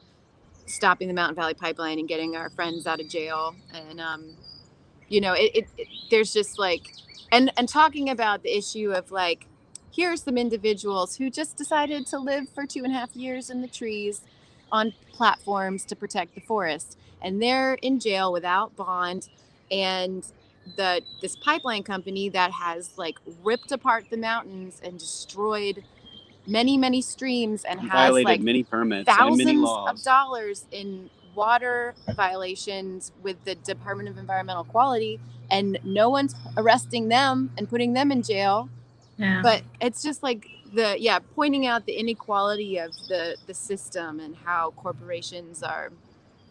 S4: stopping the Mountain Valley Pipeline and getting our friends out of jail. And, um, you know, it, it, it there's just like, and and talking about the issue of like, here are some individuals who just decided to live for two and a half years in the trees on platforms to protect the forest, and they're in jail without bond, and the this pipeline company that has like ripped apart the mountains and destroyed many many streams and has
S3: Violated
S4: like
S3: many permits and many
S4: thousands
S3: laws.
S4: of dollars in water violations with the Department of Environmental Quality and no one's arresting them and putting them in jail
S2: yeah.
S4: but it's just like the yeah pointing out the inequality of the the system and how corporations are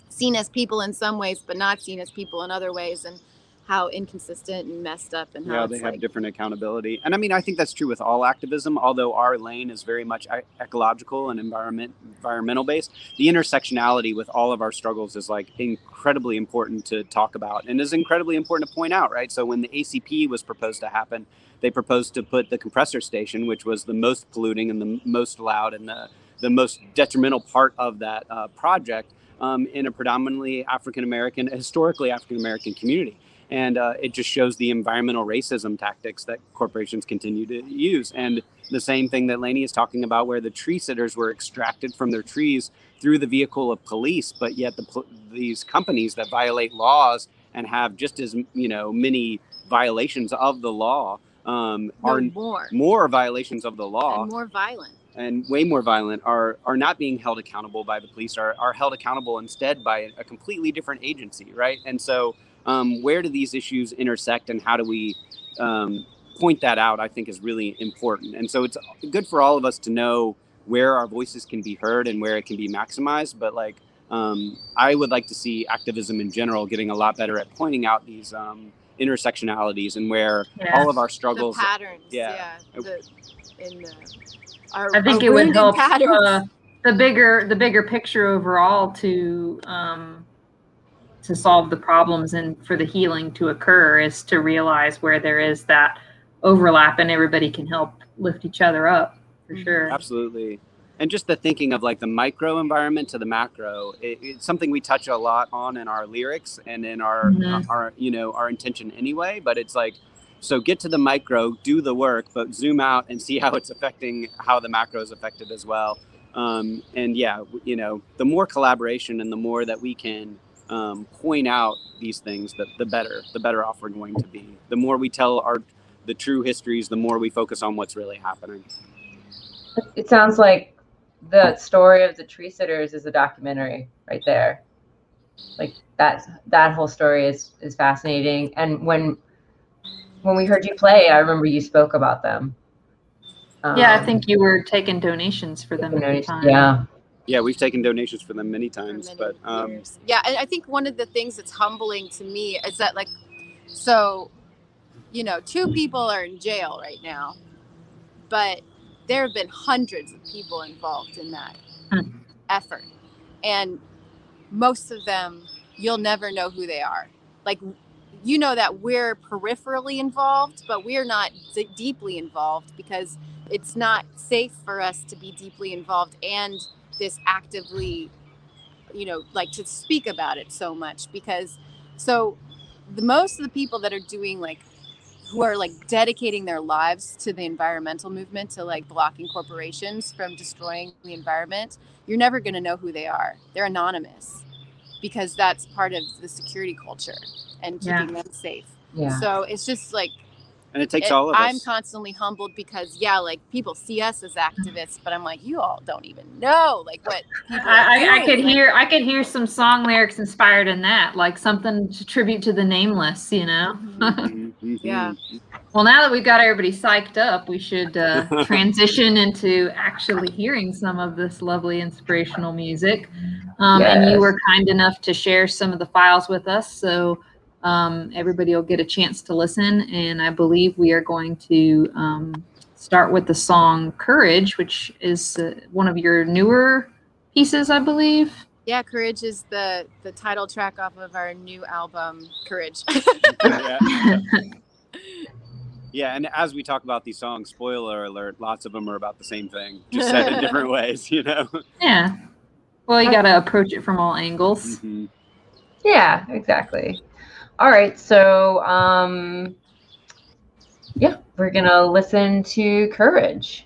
S4: seen as people in some ways but not seen as people in other ways and how inconsistent and messed up and how
S3: yeah, they have
S4: like,
S3: different accountability, and I mean, I think that's true with all activism. Although our lane is very much ecological and environment environmental based, the intersectionality with all of our struggles is like incredibly important to talk about, and is incredibly important to point out. Right. So when the ACP was proposed to happen, they proposed to put the compressor station, which was the most polluting and the most loud and the the most detrimental part of that uh, project, um, in a predominantly African American, historically African American community and uh, it just shows the environmental racism tactics that corporations continue to use. And the same thing that Laney is talking about where the tree sitters were extracted from their trees through the vehicle of police but yet the these companies that violate laws and have just as you know many violations of the law um,
S4: no
S3: are
S4: more.
S3: more violations of the law
S4: and more violent.
S3: and way more violent are are not being held accountable by the police are, are held accountable instead by a completely different agency right? And so um, where do these issues intersect and how do we um, point that out i think is really important and so it's good for all of us to know where our voices can be heard and where it can be maximized but like um, i would like to see activism in general getting a lot better at pointing out these um, intersectionalities and where
S2: Yeah.
S3: all of our
S4: the
S3: struggles
S4: patterns
S3: yeah.
S4: yeah, the, in the our,
S2: I think
S4: our
S2: it would
S4: wounded
S2: help
S4: patterns.
S2: uh, the bigger the bigger picture overall to um, to solve the problems and for the healing to occur is to realize where there is that overlap and everybody can help lift each other up for
S4: Mhm.
S2: sure.
S3: Absolutely. And just the thinking of like the micro environment to the macro, it, it's something we touch a lot on in our lyrics and in our,
S2: Mhm.
S3: our, you know, our intention anyway. But it's like, so get to the micro, do the work, but zoom out and see how it's affecting how the macro is affected as well. Um, and yeah, you know, the more collaboration and the more that we can um, point out these things, the, the better, the better off we're going to be. The more we tell our the true histories, the more we focus on what's really happening.
S1: It sounds like the story of the tree sitters is a documentary right there. Like that that whole story is is fascinating. And when when we heard you play, I remember you spoke about them.
S2: yeah, I
S1: Um,
S2: think you were taking donations for them at the time.
S1: Yeah.
S3: Yeah, we've taken donations for them many times,
S4: many
S3: but um,
S4: yeah, and I think one of the things that's humbling to me is that like, so, you know, two people are in jail right now, but there have been hundreds of people involved in that
S2: Hmm.
S4: effort, and most of them you'll never know who they are. Like, you know that we're peripherally involved, but we're not d- deeply involved because it's not safe for us to be deeply involved and this actively you know like to speak about it so much because so the most of the people that are doing like who are like dedicating their lives to the environmental movement to like blocking corporations from destroying the environment you're never going to know who they are they're anonymous because that's part of the security culture and
S2: Yeah.
S4: keeping them safe
S1: Yeah.
S4: so it's just like
S3: and it takes
S4: it-
S3: all of us.
S4: I'm constantly humbled because yeah, like people see us as activists, but I'm like, you all don't even know like what people.
S2: I, I, I could
S4: Like,
S2: hear I could hear some song lyrics inspired in that, like something to tribute to the nameless, you know.
S4: Mhm.
S3: Mhm,
S4: Yeah.
S3: mhm.
S2: Well, now that we've got everybody psyched up, we should uh, transition into actually hearing some of this lovely inspirational music. Um, And you were kind enough to share some of the files with us, so um, everybody will get a chance to listen. And I believe we are going to um, start with the song "Courage," which is uh, one of your newer pieces, I believe.
S4: Yeah, Courage is the the title track off of our new album, Courage.
S3: yeah. yeah, and as we talk about these songs, spoiler alert, lots of them are about the same thing, just said in different ways, you know.
S2: yeah. Well, you got to approach it from all angles.
S3: Mhm.
S1: Yeah, exactly. All right, so um yeah, we're gonna listen to Courage.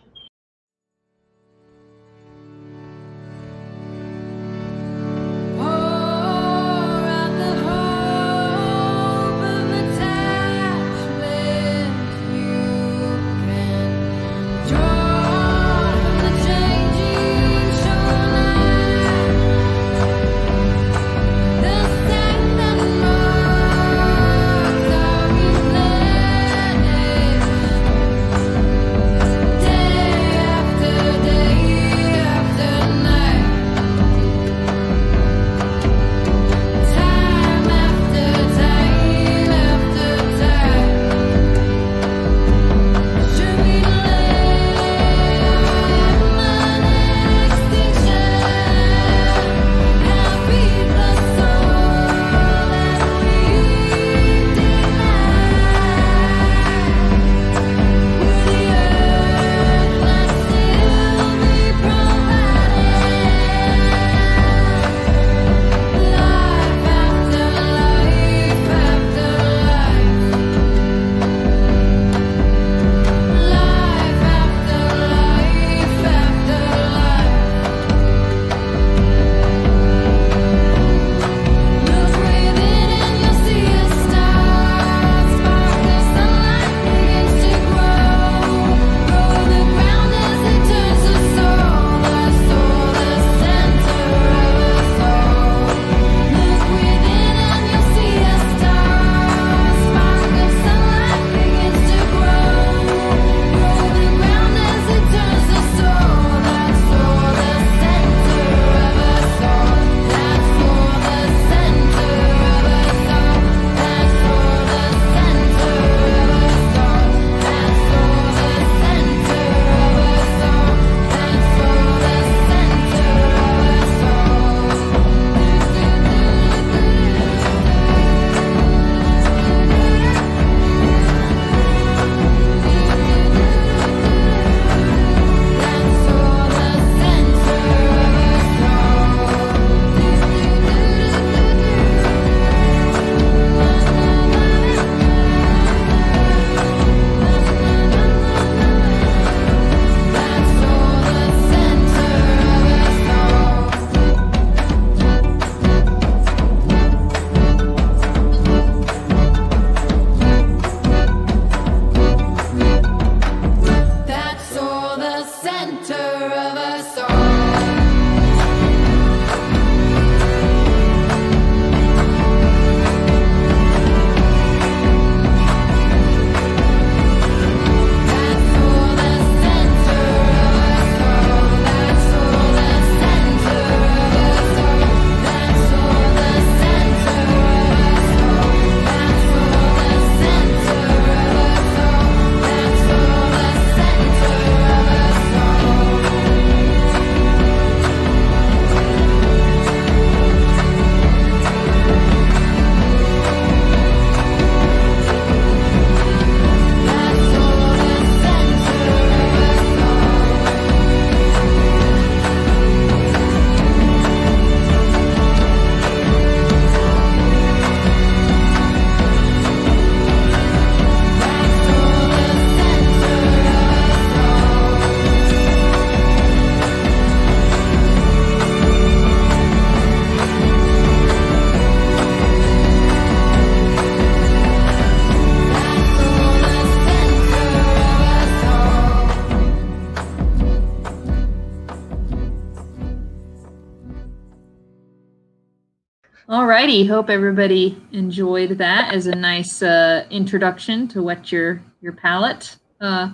S5: Hope
S2: everybody enjoyed that as a nice uh, introduction to whet your your palate. Uh,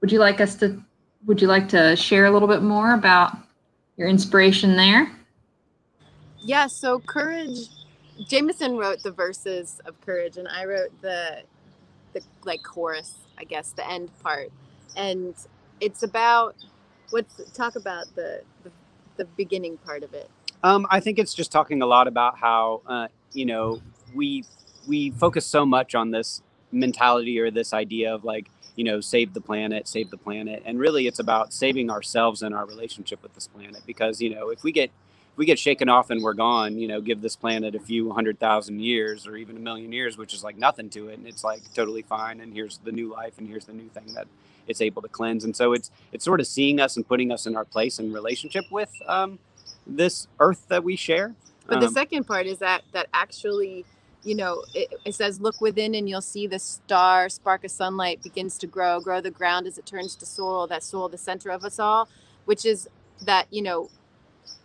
S2: would you like us to? Would you like to share a little bit more about your inspiration there?
S4: Yeah, so courage. Jameson wrote the verses of courage, and I wrote the the like chorus, I guess, the end part. And it's about what's talk about the the, the beginning part of it.
S3: Um, I think it's just talking a lot about how uh, you know we we focus so much on this mentality or this idea of like you know save the planet, save the planet, and really it's about saving ourselves and our relationship with this planet because you know if we get if we get shaken off and we're gone, you know, give this planet a few hundred thousand years or even a million years, which is like nothing to it, and it's like totally fine. And here's the new life, and here's the new thing that it's able to cleanse. And so it's it's sort of seeing us and putting us in our place and relationship with um, this earth that we share.
S4: But the
S3: Um,
S4: second part is that that actually, you know, it, it says, "Look within, and you'll see the star spark of sunlight begins to grow, grow the ground as it turns to soil. That soil, the center of us all, which is that you know."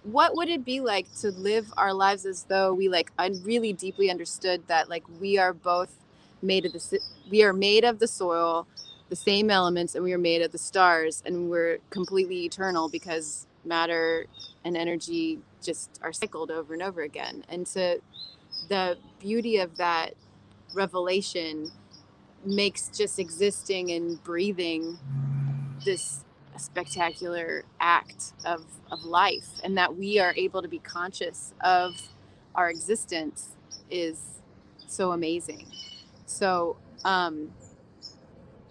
S4: What would it be like to live our lives as though we like un- really deeply understood that like we are both made of the we are made of the soil, the same elements, and we are made of the stars, and we're completely eternal because matter and energy just are cycled over and over again. And to the beauty of that revelation makes just existing and breathing this spectacular act of, of life and that we are able to be conscious of our existence is so amazing so um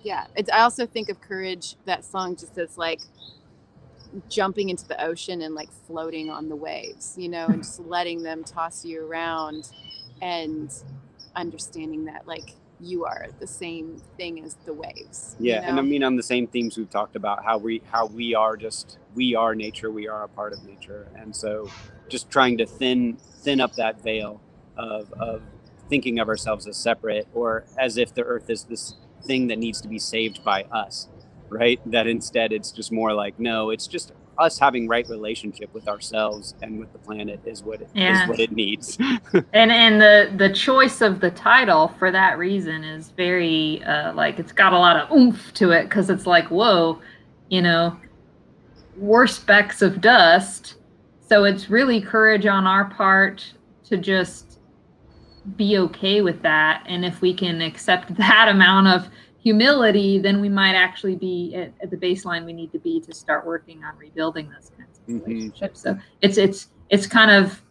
S4: yeah it's, i also think of courage that song just as like jumping into the ocean and like floating on the waves, you know, and just letting them toss you around and understanding that like you are the same thing as the waves. you
S3: yeah and i mean on the same themes we've talked about how we how we are just we are nature we are a part of nature and so just trying to thin thin up that veil of of thinking of ourselves as separate or as if the earth is this thing that needs to be saved by us right that instead it's just more like no it's just us having right relationship with ourselves and with the planet is what it is
S2: Yeah.
S3: what it needs
S2: And and the the choice of the title for that reason is very uh, like it's got a lot of oomph to it because it's like whoa, you know, we're specks of dust. So it's really courage on our part to just be okay with that. And if we can accept that amount of humility, then we might actually be at, at the baseline we need to be to start working on rebuilding those kinds of
S3: Mhm.
S2: relationships. So it's it's it's kind of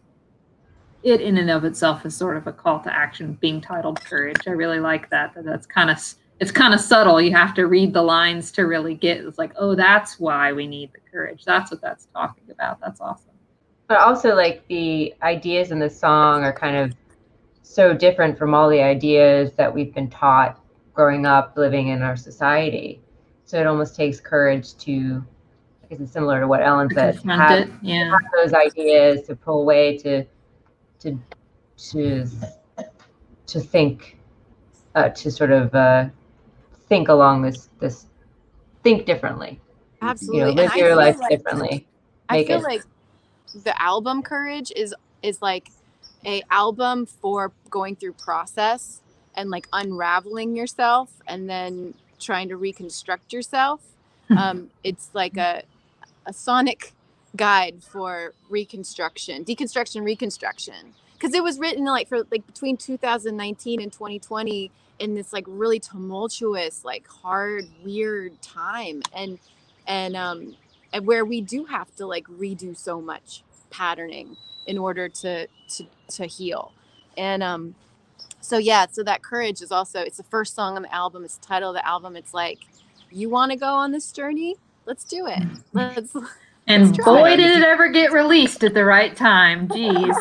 S2: it in and of itself is sort of a call to action being titled courage. I really like that. that that's kind of it's kind of subtle. You have to read the lines to really get it's like, oh, that's why we need the courage. That's what that's talking about. That's awesome.
S1: but also like the ideas in the song are kind of so different from all the ideas that we've been taught growing up living in our society so it almost takes courage to i guess it's similar to what ellen said
S2: confront
S1: have,
S2: it. Yeah.
S1: have those ideas to pull away to to to to think uh, to sort of uh, think along this this think differently you
S4: Absolutely.
S1: know live
S4: I
S1: your
S4: feel
S1: life
S4: like-
S1: differently
S4: I
S1: make
S4: feel
S1: it-
S4: like the album Courage is is like a album for going through process and like unraveling yourself and then trying to reconstruct yourself. um, it's like a a sonic guide for reconstruction, deconstruction, reconstruction. Because it was written like for like between 2019 and 2020 in this like really tumultuous, like hard, weird time, and and um and where we do have to like redo so much patterning in order to to to heal and um so yeah so that courage is also it's the first song on the album it's the title of the album it's like you want to go on this journey let's do it let's
S2: And
S4: Let's
S2: boy, did it ever get released at the right time. Jeez.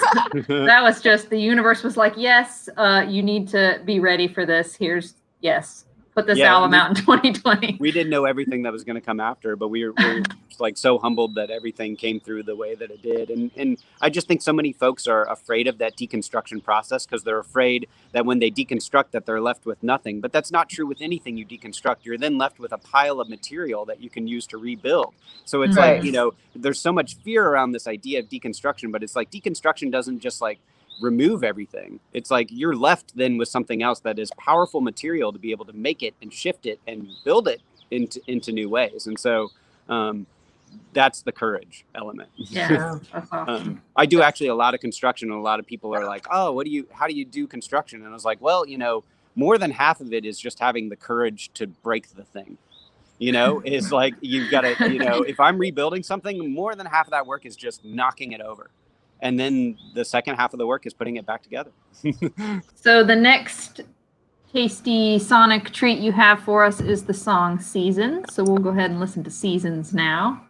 S2: that was just the universe was like, yes, uh, you need to be ready for this. Here's yes, put this
S3: Yeah,
S2: album
S3: we-
S2: out in 2020.
S3: we didn't know everything that was going to come after, but we were, we were like so humbled that everything came through the way that it did. And and I just think so many folks are afraid of that deconstruction process because they're afraid that when they deconstruct that they're left with nothing. But that's not true with anything you deconstruct. You're then left with a pile of material that you can use to rebuild. So it's
S1: Right.
S3: like, you know, there's so much fear around this idea of deconstruction, but it's like deconstruction doesn't just like remove everything. It's like you're left then with something else that is powerful material to be able to make it and shift it and build it into into new ways. And so um, that's the courage element.
S2: Yeah,
S3: um, I do actually a lot of construction, and a lot of people are like, "Oh, what do you? How do you do construction?" And I was like, "Well, you know, more than half of it is just having the courage to break the thing. You know, is like you've got to, you know, if I'm rebuilding something, more than half of that work is just knocking it over, and then the second half of the work is putting it back together.
S2: So the next tasty sonic treat you have for us is the song Seasons. So we'll go ahead and listen to Seasons now.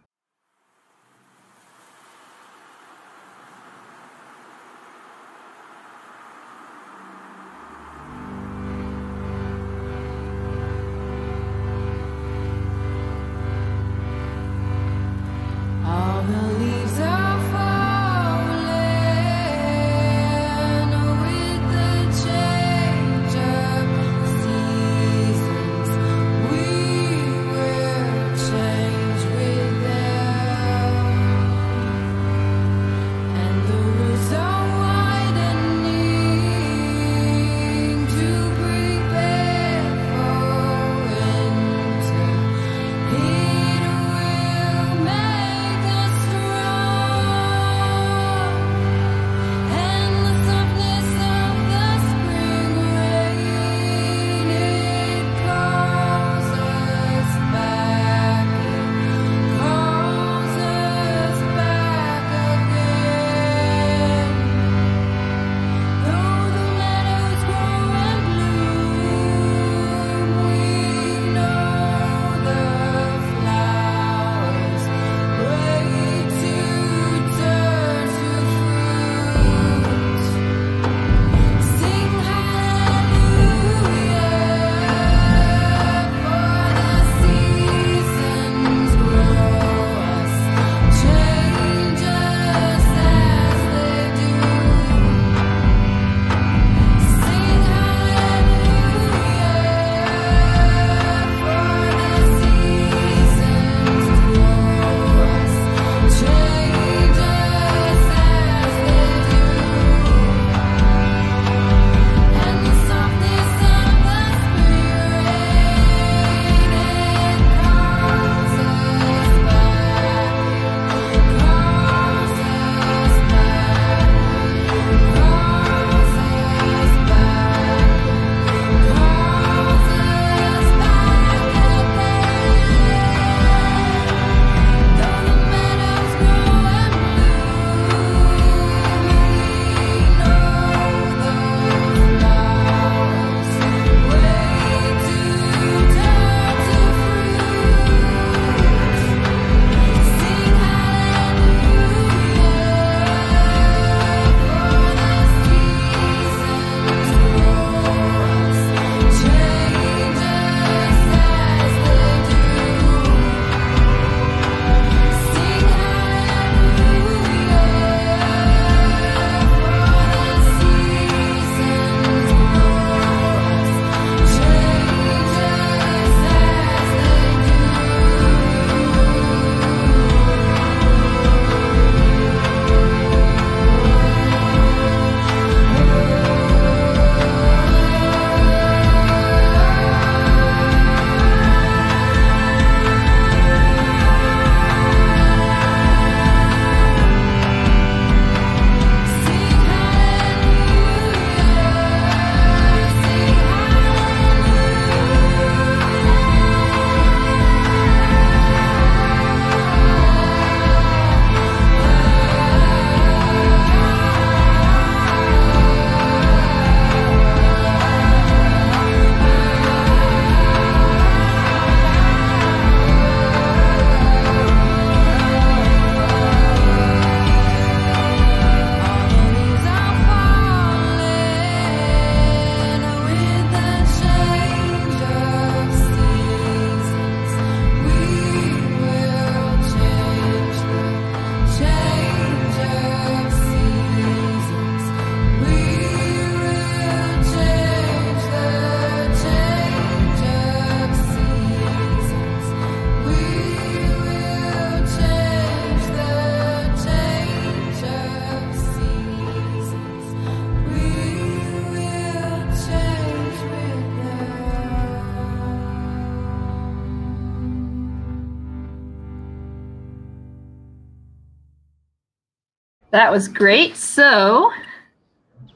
S2: That was great. So,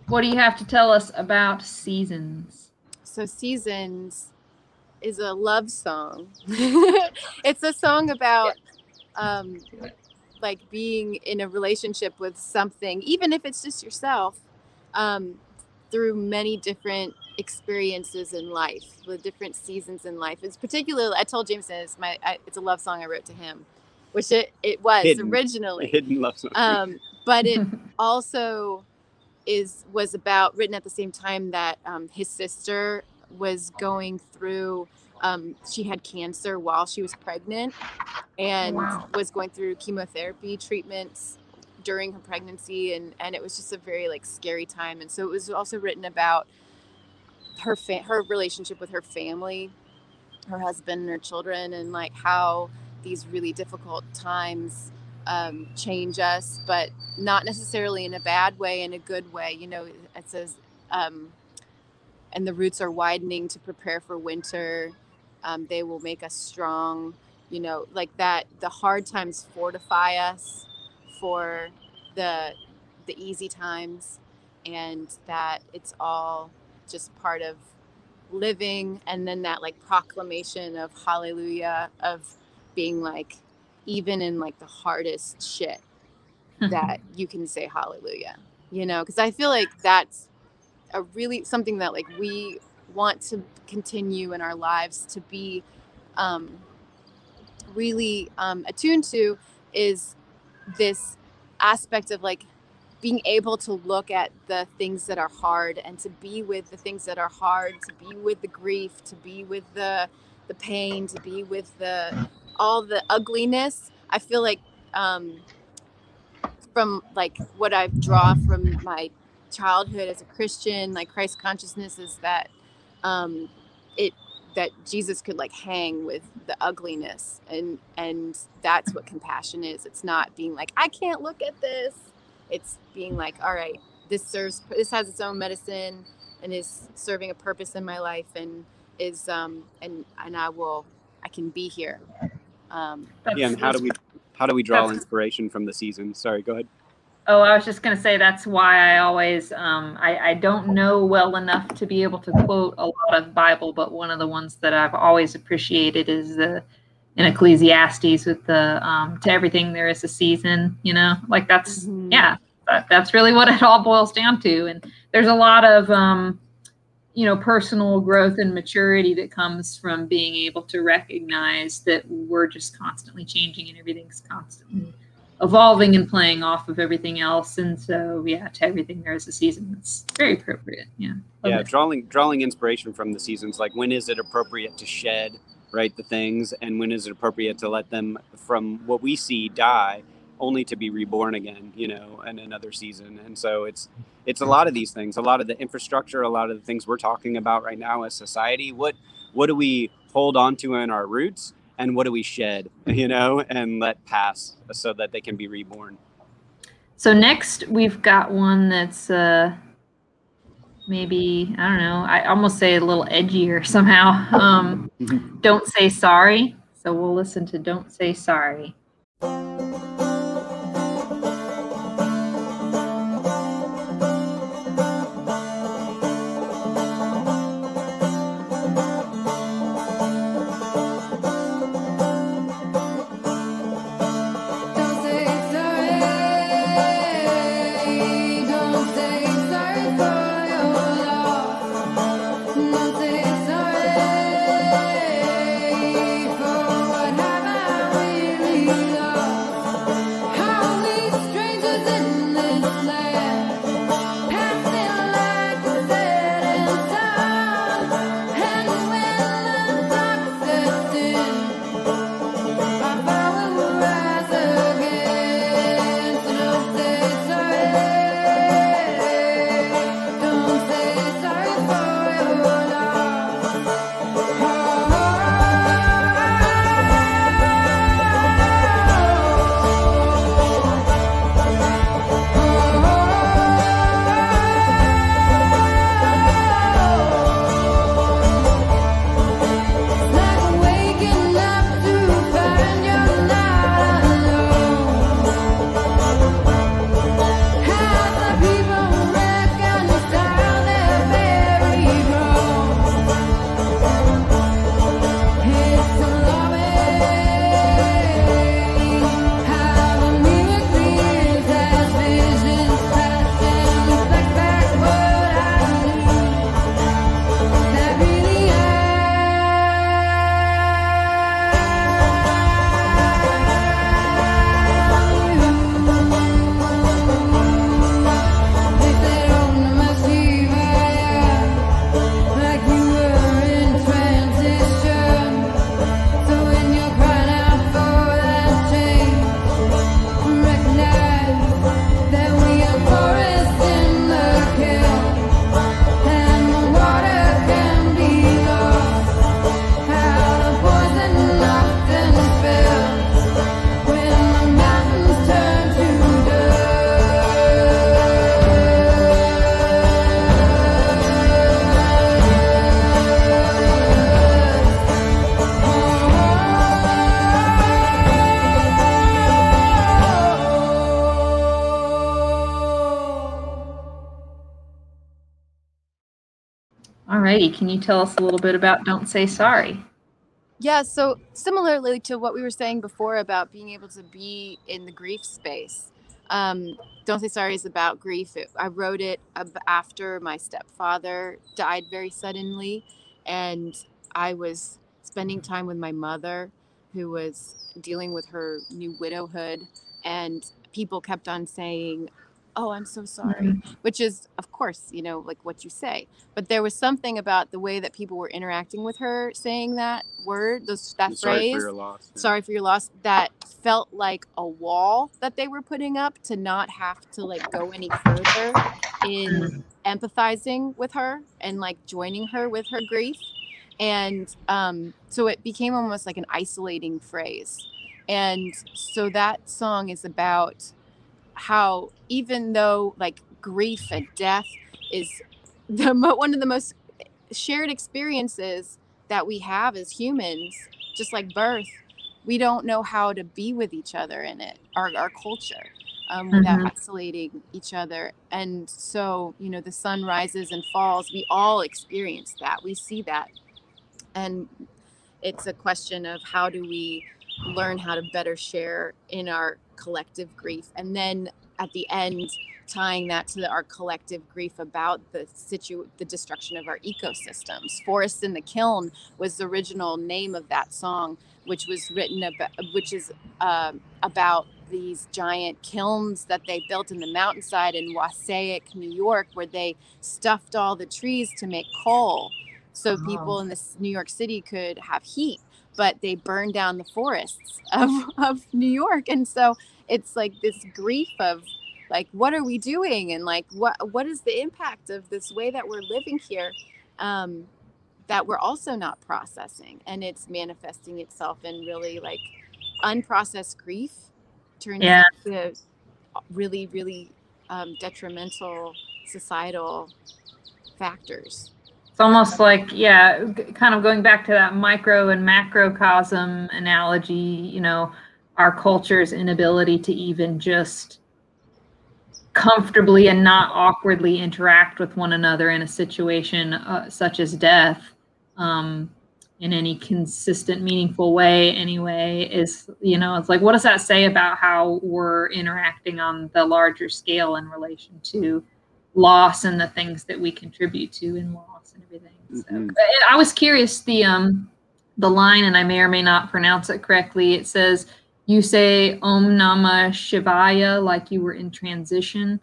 S2: what do you have to tell us about seasons?
S4: So Seasons is a love song. it's a song about um, like being in a relationship with something, even if it's just yourself, um, through many different experiences in life, with different seasons in life. It's particularly, I told Jameson it's my, I, it's a love song I wrote to him, which it, it was
S3: Hidden.
S4: originally.
S3: Hidden love song.
S4: Um, but it also is was about written at the same time that um, his sister was going through um, she had cancer while she was pregnant and
S2: Wow.
S4: was going through chemotherapy treatments during her pregnancy and and it was just a very like scary time and so it was also written about her fa- her relationship with her family her husband and her children and like how these really difficult times um, change us, but not necessarily in a bad way, in a good way. You know, it says, um, and the roots are widening to prepare for winter. Um, they will make us strong. You know, like that. The hard times fortify us for the the easy times, and that it's all just part of living. And then that like proclamation of hallelujah of being like even in like the hardest shit that you can say hallelujah you know? Because i feel like that's a really something that like we want to continue in our lives to be um really um attuned to is this aspect of like being able to look at the things that are hard and to be with the things that are hard to be with the grief to be with the the pain to be with the all the ugliness i feel like um from like what i draw from my childhood as a christian like christ consciousness is that um it that jesus could like hang with the ugliness and and that's what compassion is. It's not being like i can't look at this. It's being like all right this serves this has its own medicine and is serving a purpose in my life and is um and and i will i can be here um
S3: yeah, and how do we how do we draw inspiration from the season? Sorry, go ahead.
S2: Oh, I was just going to say that's why I always um, I, I don't know well enough to be able to quote a lot of Bible, but one of the ones that I've always appreciated is the in Ecclesiastes with the um, to everything there is a season. You know, like that's
S4: Mhm.
S2: yeah, that, that's really what it all boils down to. And there's a lot of um, you know personal growth and maturity that comes from being able to recognize that we're just constantly changing and everything's constantly evolving and playing off of everything else. And so, yeah, to everything there is a season. That's very appropriate. Yeah. Love
S3: yeah
S2: it.
S3: drawing drawing inspiration from the seasons like when is it appropriate to shed right the things and when is it appropriate to let them from what we see die only to be reborn again you know in another season and so it's it's a lot of these things a lot of the infrastructure a lot of the things we're talking about right now as society what what do we hold on to in our roots and what do we shed you know and let pass so that they can be reborn
S2: So next we've got one that's uh maybe I don't know. I almost say a little edgier somehow. Um, don't say sorry. So we'll listen to "Don't Say Sorry." Can you tell us a little bit about Don't Say Sorry?
S4: Yeah, so similarly to what we were saying before about being able to be in the grief space, um, Don't Say Sorry is about grief. It, I wrote it after my stepfather died very suddenly, and I was spending time with my mother, who was dealing with her new widowhood, and people kept on saying, Oh, I'm so sorry, which is, of course, you know, like what you say. But there was something about the way that people were interacting with her saying that word, those, that
S3: Sorry
S4: phrase
S3: for your loss. Yeah.
S4: sorry for your loss that felt like a wall that they were putting up to not have to like go any further in empathizing with her and like joining her with her grief and um, so it became almost like an isolating phrase and so that song is about how even though like grief and death is the mo- one of the most shared experiences that we have as humans just like birth we don't know how to be with each other in it our, our culture um, without
S2: Mhm.
S4: isolating each other and so you know the sun rises and falls we all experience that we see that and it's a question of how do we learn how to better share in our collective grief and then at the end tying that to the, our collective grief about the situ the destruction of our ecosystems forest in the kiln was the original name of that song which was written about which is um, about these giant kilns that they built in the mountainside in Wassaic, New York, where they stuffed all the trees to make coal so people in this New York City could have heat. But they burned down the forests of, of New York. And so it's like this grief of like, what are we doing? And like, what what is the impact of this way that we're living here? Um, that we're also not processing and it's manifesting itself in really like unprocessed grief turns
S2: Yeah.
S4: into really really um, detrimental societal factors
S2: It's almost like, yeah, kind of going back to that micro and macrocosm analogy, you know, our culture's inability to even just comfortably and not awkwardly interact with one another in a situation uh, such as death um, in any consistent, meaningful way, anyway, is, you know, it's like, what does that say about how we're interacting on the larger scale in relation to loss and the things that we contribute to in loss and everything. So
S3: Mhm.
S2: and I was curious the um the line, and I may or may not pronounce it correctly. It says you say Om Namah Shivaya like you were in transition.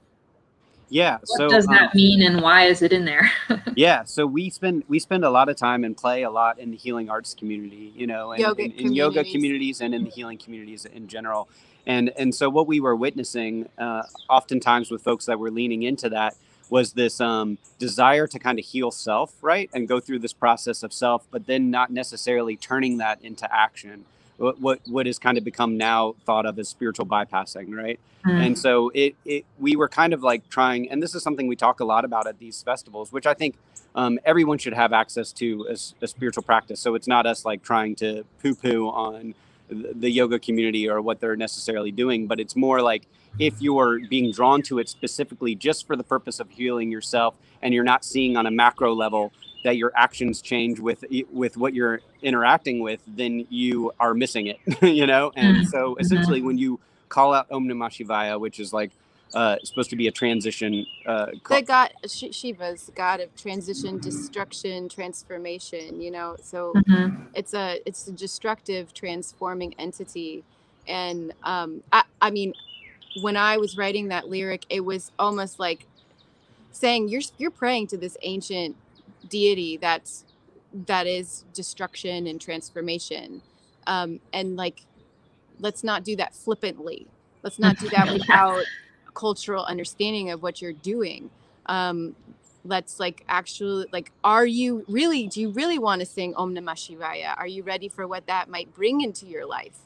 S3: Yeah.
S2: What
S3: so
S2: does
S3: um,
S2: that mean, and why is it in there?
S3: yeah so we spend we spend a lot of time and play a lot in the healing arts community you know and
S4: Yoga
S3: in, in yoga
S4: communities.
S3: communities and in the healing communities in general and and so what we were witnessing uh, oftentimes with folks that were leaning into that was this um, desire to kind of heal self right and go through this process of self but then not necessarily turning that into action what what, what has kind of become now thought of as spiritual bypassing right? And so it, it we were kind of like trying and this is something we talk a lot about at these festivals which i think um, everyone should have access to as a spiritual practice. So it's not us like trying to poo poo on the yoga community or what they're necessarily doing but it's more like if you're being drawn to it specifically just for the purpose of healing yourself and you're not seeing on a macro level that your actions change with with what you're interacting with then you are missing it you know and
S2: Mhm.
S3: so essentially when you call out Om Namah Shivaya, which is like uh, supposed to be a transition. Uh, call-
S4: the god Sh- shiva's god of transition destruction transformation you know so
S2: Mhm.
S4: it's a it's a destructive transforming entity and um I, I mean when i was writing that lyric it was almost like saying you're you're praying to this ancient deity that's that is destruction and transformation. Um and like let's not do that flippantly. Let's not do that without cultural understanding of what you're doing. Um let's like actually like are you really do you really want to sing om namah shivaya? Are you ready for what that might bring into your life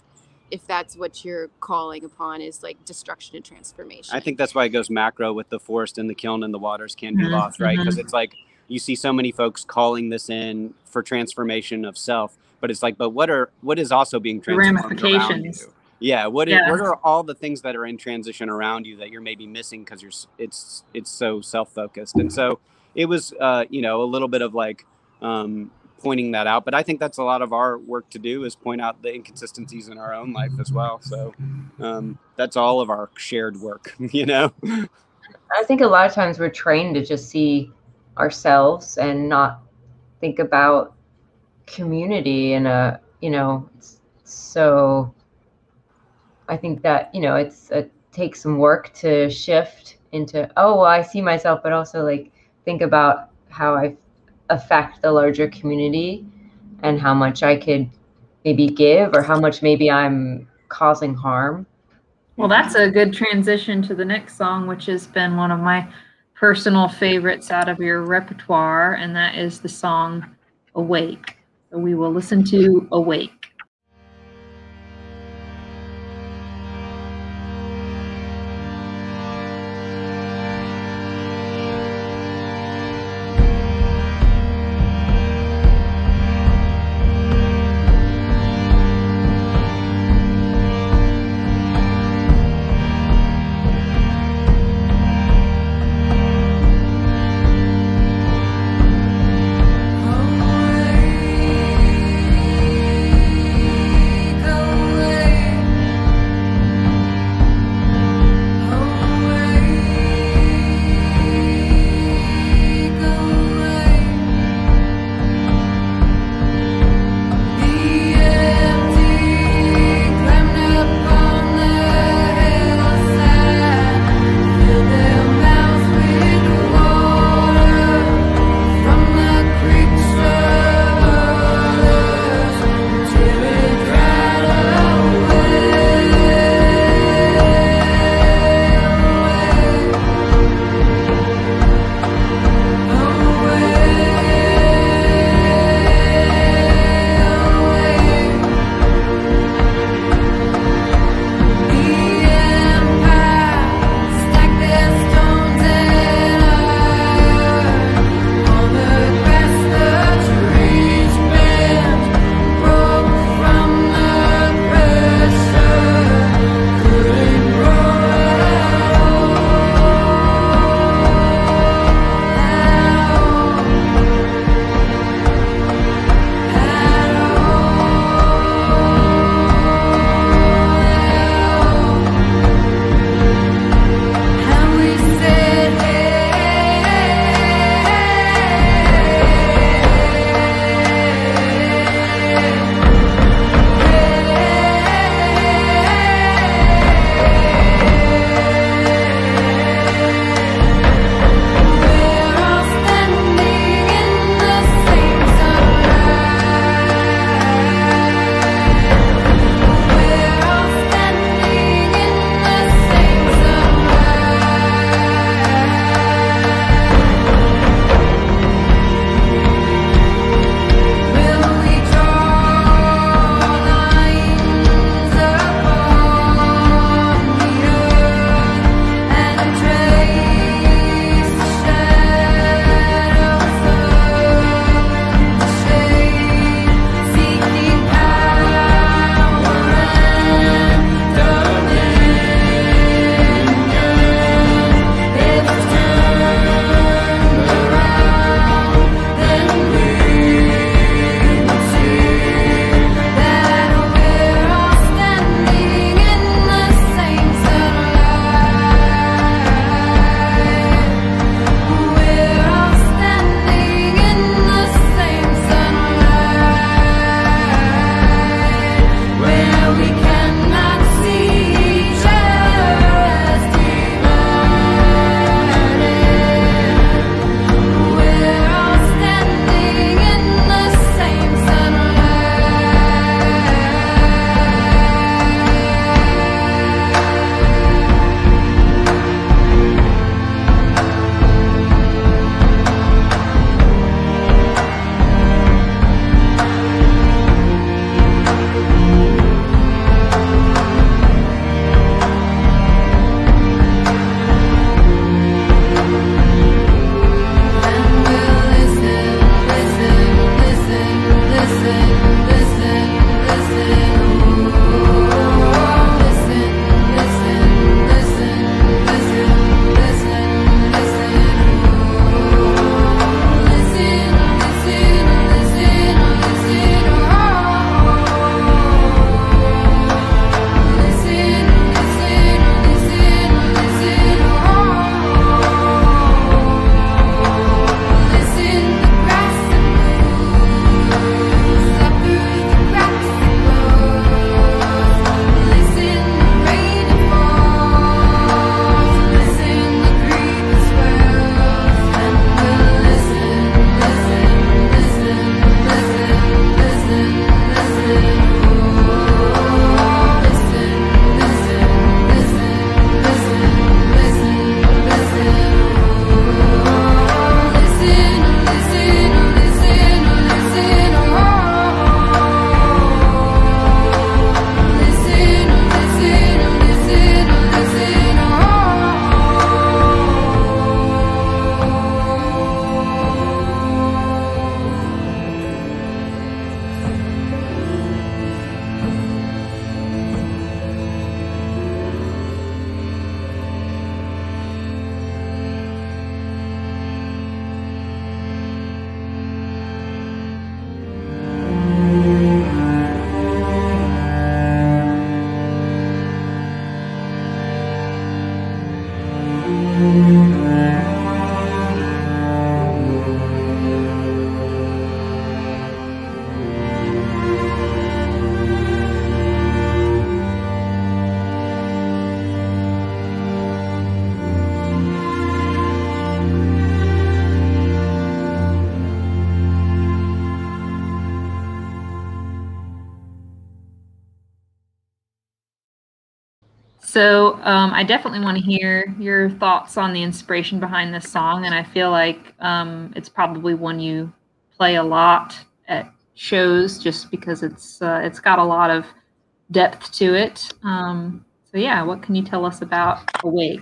S4: if that's what you're calling upon is like destruction and transformation
S3: I think that's why it goes macro with the forest and the kiln and the waters can be
S2: Mhm,
S3: lost, right? Because it's like you see so many folks calling this in for transformation of self, but it's like, but what are what is also being transformed around you?
S2: ramifications.
S3: Yeah, what is,
S2: Yeah.
S3: what are all the things that are in transition around you that you're maybe missing because you're it's it's so self focused, and so it was uh, you know a little bit of like um, pointing that out. But I think that's a lot of our work to do is point out the inconsistencies in our own life as well. So um, that's all of our shared work, you know.
S1: I think a lot of times we're trained to just see ourselves and not think about community in a you know so I think that you know it's it takes some work to shift into oh well I see myself but also like think about how I affect the larger community and how much I could maybe give or how much maybe I'm causing harm.
S2: Well, that's a good transition to the next song, which has been one of my personal favorites out of your repertoire, and that is the song Awake. So we will listen to Awake. Want to hear your thoughts on the inspiration behind this song, and I feel like um, it's probably one you play a lot at shows, just because it's uh, it's got a lot of depth to it. Um, so yeah, what can you tell us about Awake?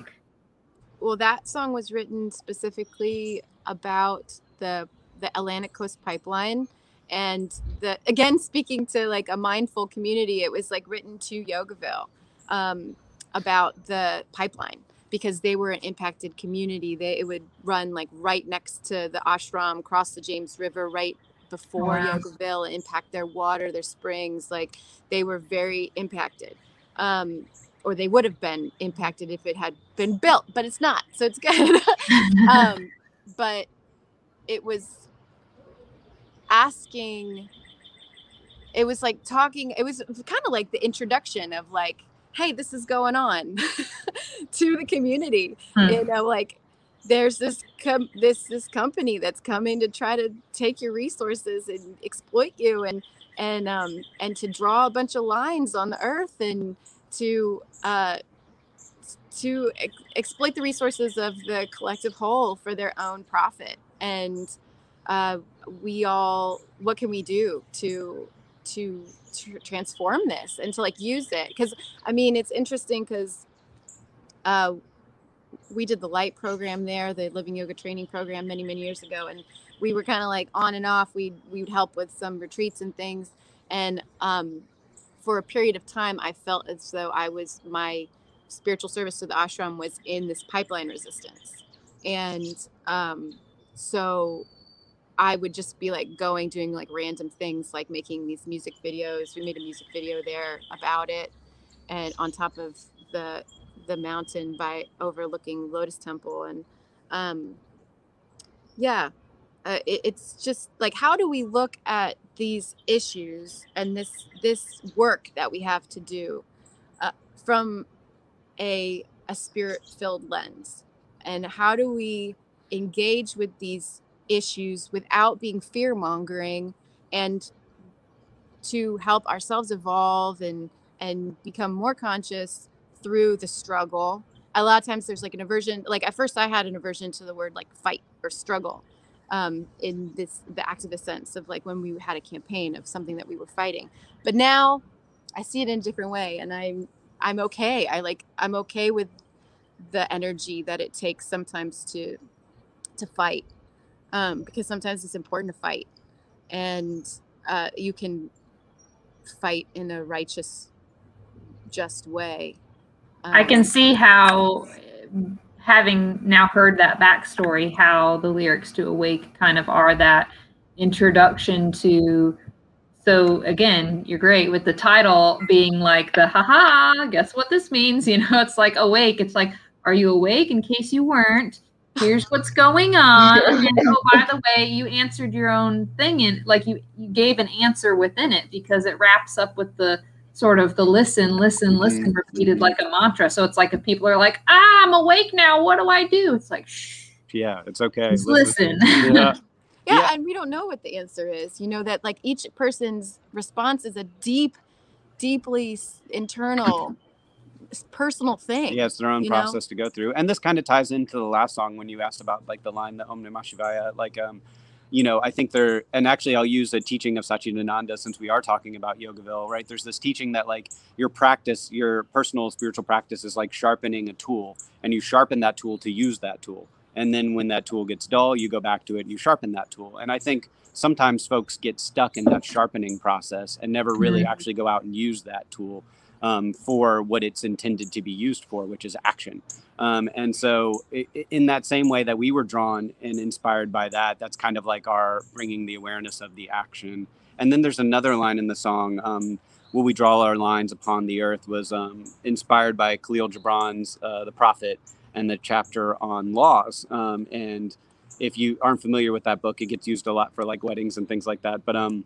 S4: well that song was written specifically about the the atlantic coast pipeline and the again speaking to like a mindful community it was like written to yogaville um, about the pipeline because they were an impacted community. They it would run like right next to the ashram cross the james river right before
S2: Wow.
S4: impact their water their springs like they were very impacted. Um, or they would have been impacted if it had been built but it's not so it's good. Um, but it was asking it was like talking it was kind of like the introduction of like hey this is going on to the community
S2: Hmm.
S4: you know like there's this com- this this company that's coming to try to take your resources and exploit you and and um and to draw a bunch of lines on the earth and to uh to ex- exploit the resources of the collective whole for their own profit and uh, we all what can we do to to, to transform this and to like use it because i mean it's interesting because uh, we did the light program there the living yoga training program many many years ago and we were kind of like on and off. We we would help with some retreats and things and um, for a period of time i felt as though i was my spiritual service to the ashram was in this pipeline resistance. And um, so i would just be like going doing like random things like making these music videos. We made a music video there about it and on top of the the mountain by overlooking lotus temple and um yeah uh, it, it's just like how do we look at these issues and this this work that we have to do uh, from a a spirit filled lens? And how do we engage with these issues without being fear mongering and to help ourselves evolve and and become more conscious through the struggle. A lot of times there's like an aversion like at first i had an aversion to the word like fight or struggle um, in this the activist sense of like when we had a campaign of something that we were fighting. But now i see it in a different way and i'm i'm okay. I like i'm okay with the energy that it takes sometimes to to fight um, because sometimes it's important to fight and uh, you can fight in a righteous just way
S2: I can
S4: Um,
S2: see how, having now heard that backstory, how the lyrics to Awake kind of are that introduction to. So again, you're great with the title being like the haha, guess what this means? You know, it's like awake. It's like, are you awake in case you weren't? Here's what's going on. And oh, by the way, you answered your own thing and like you, you gave an answer within it because it wraps up with the sort of the listen, listen, listen repeated like a mantra. So it's like if people are like, ah, I'm awake now. What do I do? It's like, shh,
S3: Yeah, it's okay.
S2: just listen.
S3: Yeah.
S4: yeah,
S3: Yeah.
S4: and we don't know what the answer is you know that like each person's response is a deep deeply internal s- personal thing
S3: yeah, it's their own
S4: you know?
S3: process to go through. And this kind of ties into the last song when you asked about like the line, the Om Namah Shivaya. Like, um, you know, I think they're and actually, I'll use a teaching of Satchidananda since we are talking about Yogaville, right? There's this teaching that like your practice, your personal spiritual practice is like sharpening a tool, and you sharpen that tool to use that tool. And then when that tool gets dull, you go back to it and you sharpen that tool. And I think sometimes folks get stuck in that sharpening process and never really
S2: Mhm.
S3: actually go out and use that tool um, for what it's intended to be used for, which is action. Um, and so, in that same way that we were drawn and inspired by that, that's kind of like our bringing the awareness of the action. And then there's another line in the song, um, "Will we draw our lines upon the earth?" was um, inspired by Khalil Gibran's uh, "The Prophet" and the chapter on laws. Um, and if you aren't familiar with that book, it gets used a lot for like weddings and things like that. But um,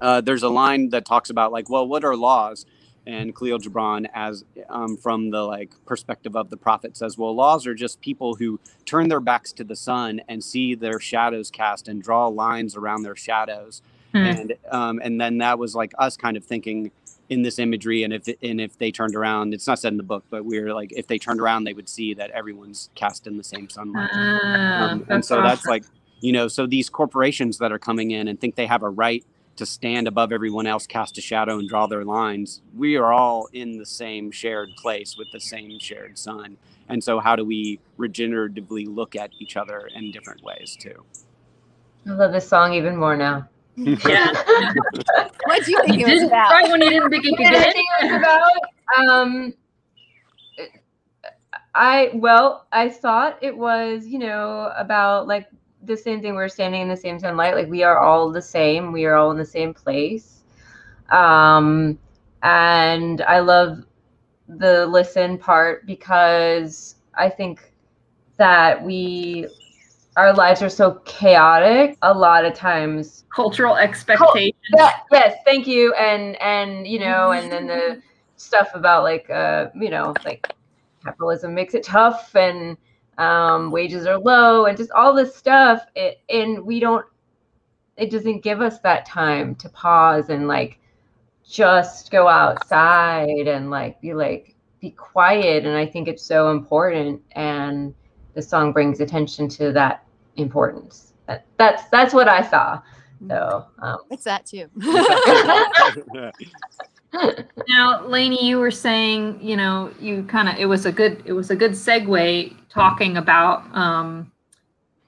S3: uh, there's a line that talks about like, well, what are laws? And Khalil Gibran, as um, from the like perspective of the prophet, says, well, laws are just people who turn their backs to the sun and see their shadows cast and draw lines around their shadows.
S2: Hmm.
S3: and um, and then that was like us kind of thinking in this imagery and if and if they turned around it's not said in the book but we are like if they turned around they would see that everyone's cast in the same sunlight
S2: Ah,
S3: um, and so that's like you know so these corporations that are coming in and think they have a right to stand above everyone else cast a shadow and draw their lines we are all in the same shared place with the same shared sun and so how do we regeneratively look at each other in different ways too
S1: I love this song even more now.
S2: Yeah.
S4: What do you think
S2: You
S4: it was
S2: didn't
S4: about?
S2: right when you didn't think you could
S1: And I
S2: it.
S1: think it was about um I well, I thought it was, you know, about like the same thing we're standing in the same sunlight, like we are all the same, we are all in the same place. Um and I love the listen part because I think that we our lives are so chaotic a lot of times
S2: Cultural expectations.
S1: yeah, yes, thank you. And and you know, and then the stuff about like uh, you know, like capitalism makes it tough and um wages are low and just all this stuff. It, and we don't it doesn't give us that time to pause and like just go outside and like be like be quiet. And I think it's so important and the song brings attention to that importance. That, that's that's what I saw. So um,
S4: It's that too.
S2: Now, Laney, you were saying, you know, you kind of it was a good it was a good segue talking about um,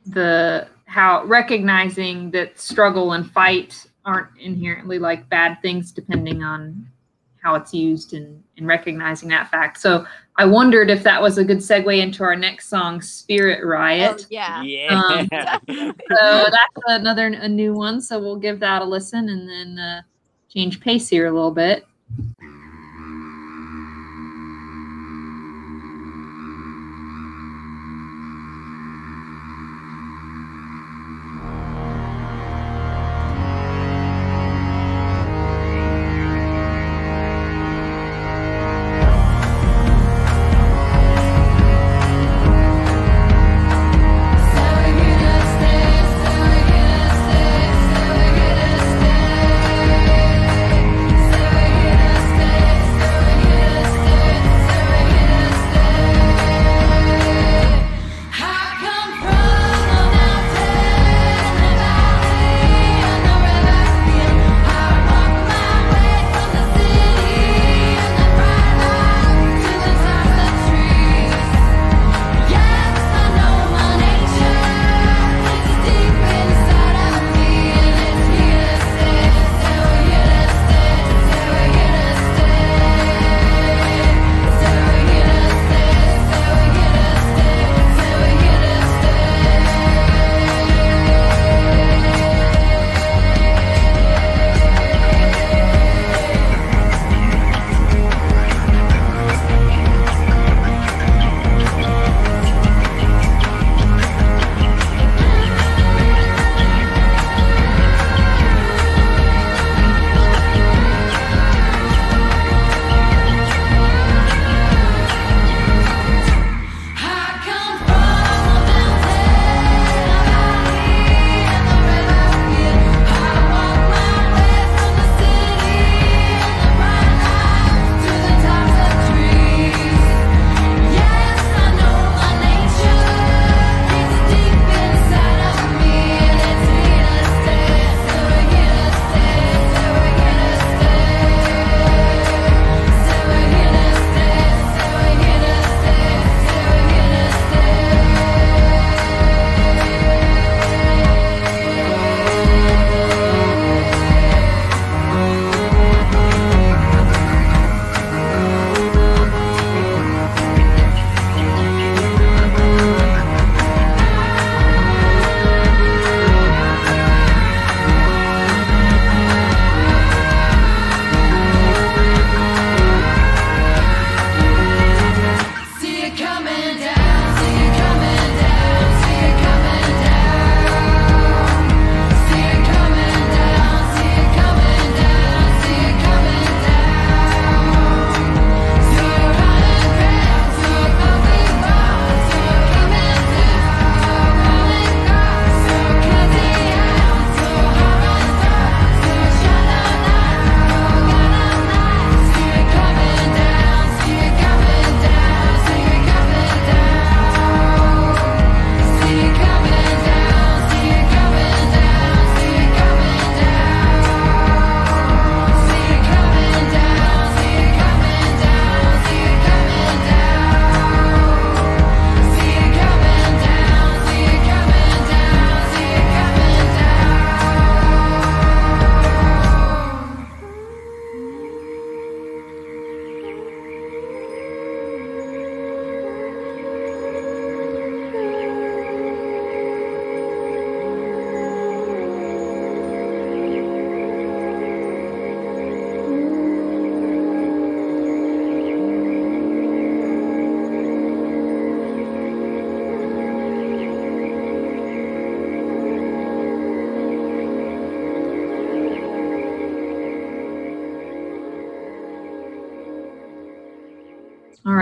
S2: the how recognizing that struggle and fight aren't inherently like bad things depending on how it's used and, and recognizing that fact. So I wondered if that was a good segue into our next song, Spirit
S4: oh,
S2: Riot.
S4: yeah.
S3: yeah
S2: Um, So that's another a new one. So we'll give that a listen and then uh, change pace here a little bit.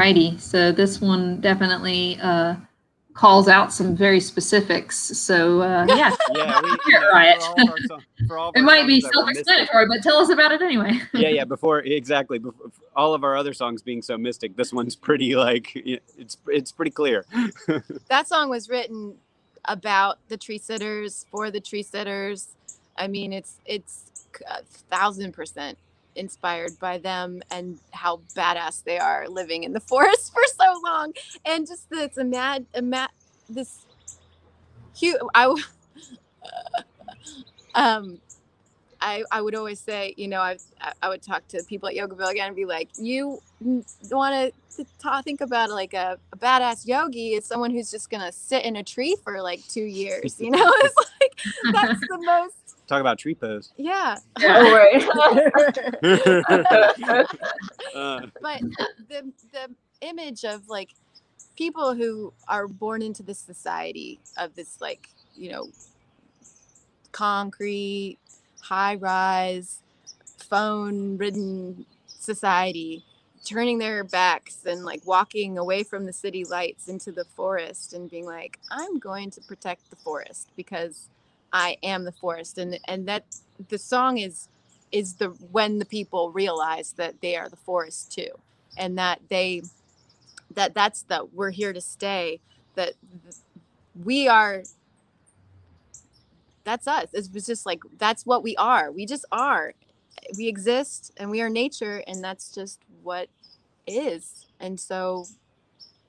S2: Alrighty, so this one definitely uh, calls out some very specifics. So uh, yeah,
S3: Yeah, we,
S2: You're
S3: know,
S2: right.
S3: for all of our song- for
S2: it might be
S3: songs that were mystic-
S2: self-explanatory, but tell us about it anyway.
S3: yeah, yeah. Before exactly, before, all of our other songs being so mystic, this one's pretty like it's it's pretty clear.
S4: that song was written about the tree sitters for the tree sitters. I mean, it's it's a thousand percent inspired by them and how badass they are living in the forest for so long, and just it's a mad, a mad, this huge. I um. I, I would always say, you know, I, I would talk to people at Yogaville again and be like, you want to talk, think about like a, a badass yogi is someone who's just gonna sit in a tree for like two years. You know, it's like that's the most.
S3: Talk about tree pose.
S4: Yeah,
S1: Oh, right.
S3: Uh,
S4: but the the image of like people who are born into this society of this like you know concrete high rise phone ridden society turning their backs and like walking away from the city lights into the forest and being like i'm going to protect the forest because i am the forest and and that the song is is the when the people realize that they are the forest too and that they that that's the we're here to stay that we are that's us. It's it's just like that's what we are. We just are. We exist and we are nature and that's just what is. And so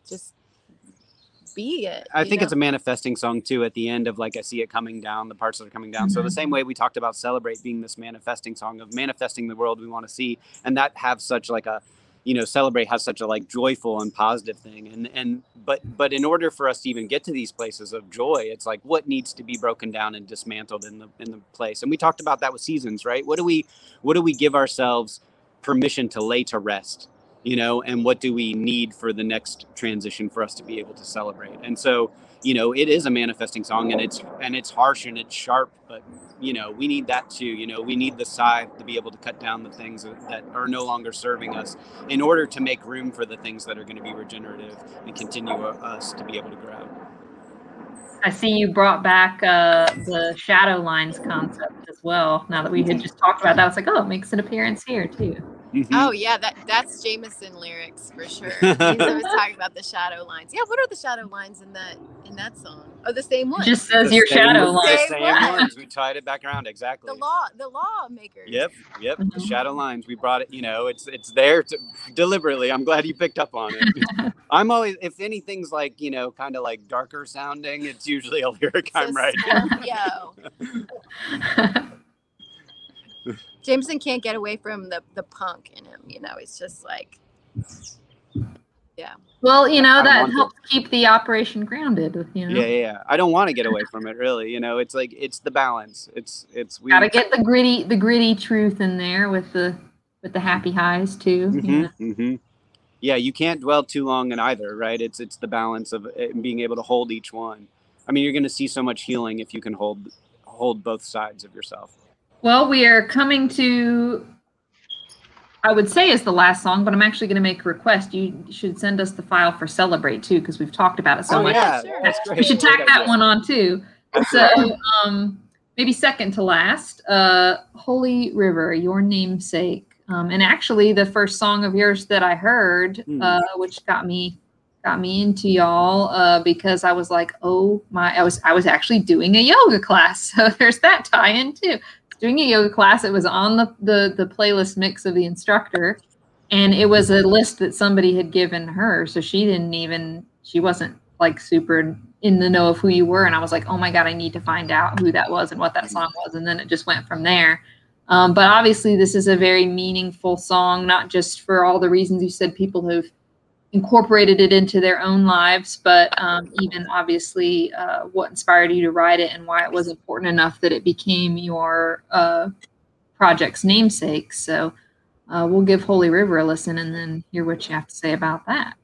S4: just be it
S3: I think
S4: know?
S3: it's a manifesting song too. At the end of like I see it coming down, the parts that are coming down. So the mm-hmm. same way we talked about celebrate being this manifesting song of manifesting the world we want to see, and that have such like a, you know, celebrate has such a like joyful and positive thing. And and but but in order for us to even get to these places of joy, it's like what needs to be broken down and dismantled in the in the place. And we talked about that with seasons, right? What do we what do we give ourselves permission to lay to rest? You know and what do we need for the next transition for us to be able to celebrate and so you know it is a manifesting song and it's and it's harsh and it's sharp but you know we need that too you know we need the scythe to be able to cut down the things that, are no longer serving us in order to make room for the things that are going to be regenerative and continue uh, us to be able to grow
S2: I see you brought back uh, the shadow lines concept as well. Now that we had just talked about that, I was like, oh, it makes an appearance here too.
S3: Mhm.
S4: Oh yeah, that that's Jameson lyrics for sure. He's always talking about the shadow lines. Yeah, what are the shadow lines in that in that song? Oh, the same one.
S2: It just says
S3: The
S2: your
S3: same-
S2: shadow
S3: the.
S4: Same
S3: same
S4: one.
S3: ones we tied it back around exactly
S4: the law, the lawmakers.
S3: Yep, yep. The
S2: Mhm.
S3: shadow lines. We brought it. You know, it's it's there to, deliberately. I'm glad you picked up on it. I'm always, if anything's like you know, kind of like darker sounding, it's usually a lyric
S4: So
S3: I'm right.
S4: Scorpio. Jameson can't get away from the the punk in him. You know, it's just like yeah.
S2: well, you know
S3: I
S2: that
S3: want to-
S2: helps keep the operation grounded. You know,
S3: Yeah, yeah, yeah. I don't want to get away from it. Really, you know, it's like it's the balance. It's it's we.
S2: gotta get the gritty, the gritty truth in there with the with the happy highs too. you
S3: Mhm,
S2: know.
S3: mhm. Yeah, you can't dwell too long in either, right? It's it's the balance of it, being able to hold each one. I mean, you're going to see so much healing if you can hold hold both sides of yourself.
S2: Well, we are coming to, I would say is the last song, but I'm actually going to make a request. You should send us the file for Celebrate too, because we've talked about it so
S3: oh
S2: much.
S3: yeah, that's great.
S2: We should
S3: Great
S2: tack that
S3: idea.
S2: one on too. So, um, maybe second to last, uh, Holy River, your namesake. Um, and actually, the first song of yours that I heard,
S3: Hmm.
S2: uh, which got me got me into y'all, uh, because I was like, oh my, I was I was actually doing a yoga class, so there's that tie-in too. Doing a yoga class, it was on the the the playlist mix of the instructor, and it was a list that somebody had given her, so she didn't even she wasn't like super in the know of who you were. And i was like oh my god i need to find out who that was and what that song was. And then it just went from there. Um, but obviously this is a very meaningful song not just for all the reasons you said people have incorporated it into their own lives but um, even obviously uh, what inspired you to write it and why it was important enough that it became your uh, project's namesake. So uh, we'll give holy river a listen and then hear what you have to say about that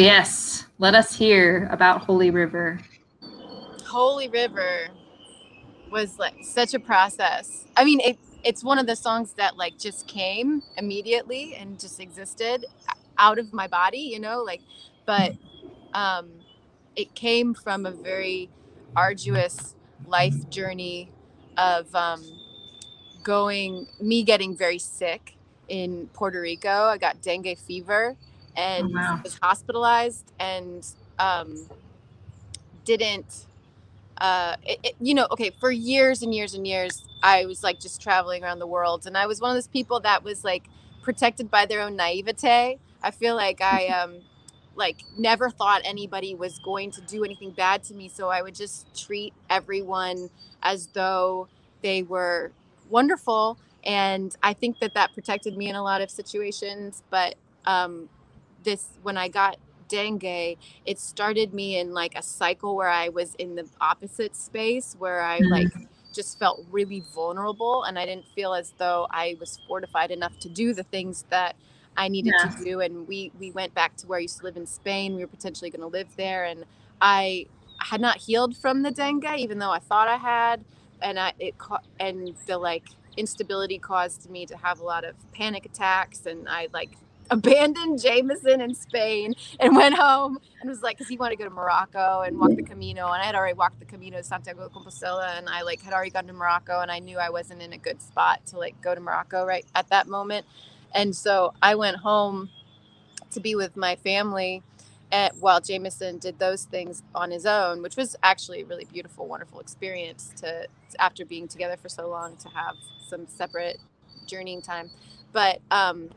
S2: yes, let us hear about Holy River.
S4: Holy River was like such a process. I mean, it, it's one of the songs that like just came immediately and just existed out of my body, you know, like, but um, it came from a very arduous life journey of um, going, me getting very sick in Puerto Rico. I got dengue fever and
S2: wow.
S4: was hospitalized and um, didn't uh, it, it- you know, okay, for years and years and years, I was like just traveling around the world, and I was one of those people that was like protected by their own naivete. I feel like I um, like never thought anybody was going to do anything bad to me, so I would just treat everyone as though they were wonderful, and I think that that protected me in a lot of situations. But um, this, when I got dengue, it started me in like a cycle where I was in the opposite space where I
S2: Mhm.
S4: like just felt really vulnerable and I didn't feel as though I was fortified enough to do the things that I needed
S2: Yeah.
S4: to do and we we went back to where I used to live in Spain. We were potentially going to live there and I had not healed from the dengue even though I thought I had and I it ca- and the like instability caused me to have a lot of panic attacks and I like abandoned Jameson in Spain and went home and was like, because he wanted to go to Morocco and walk the Camino, and I had already walked the Camino de Santiago de Compostela, and I like had already gone to Morocco, and I knew I wasn't in a good spot to like go to Morocco right at that moment, and so I went home to be with my family. At, while Jameson did those things on his own, which was actually a really beautiful, wonderful experience to after being together for so long to have some separate journeying time. But um,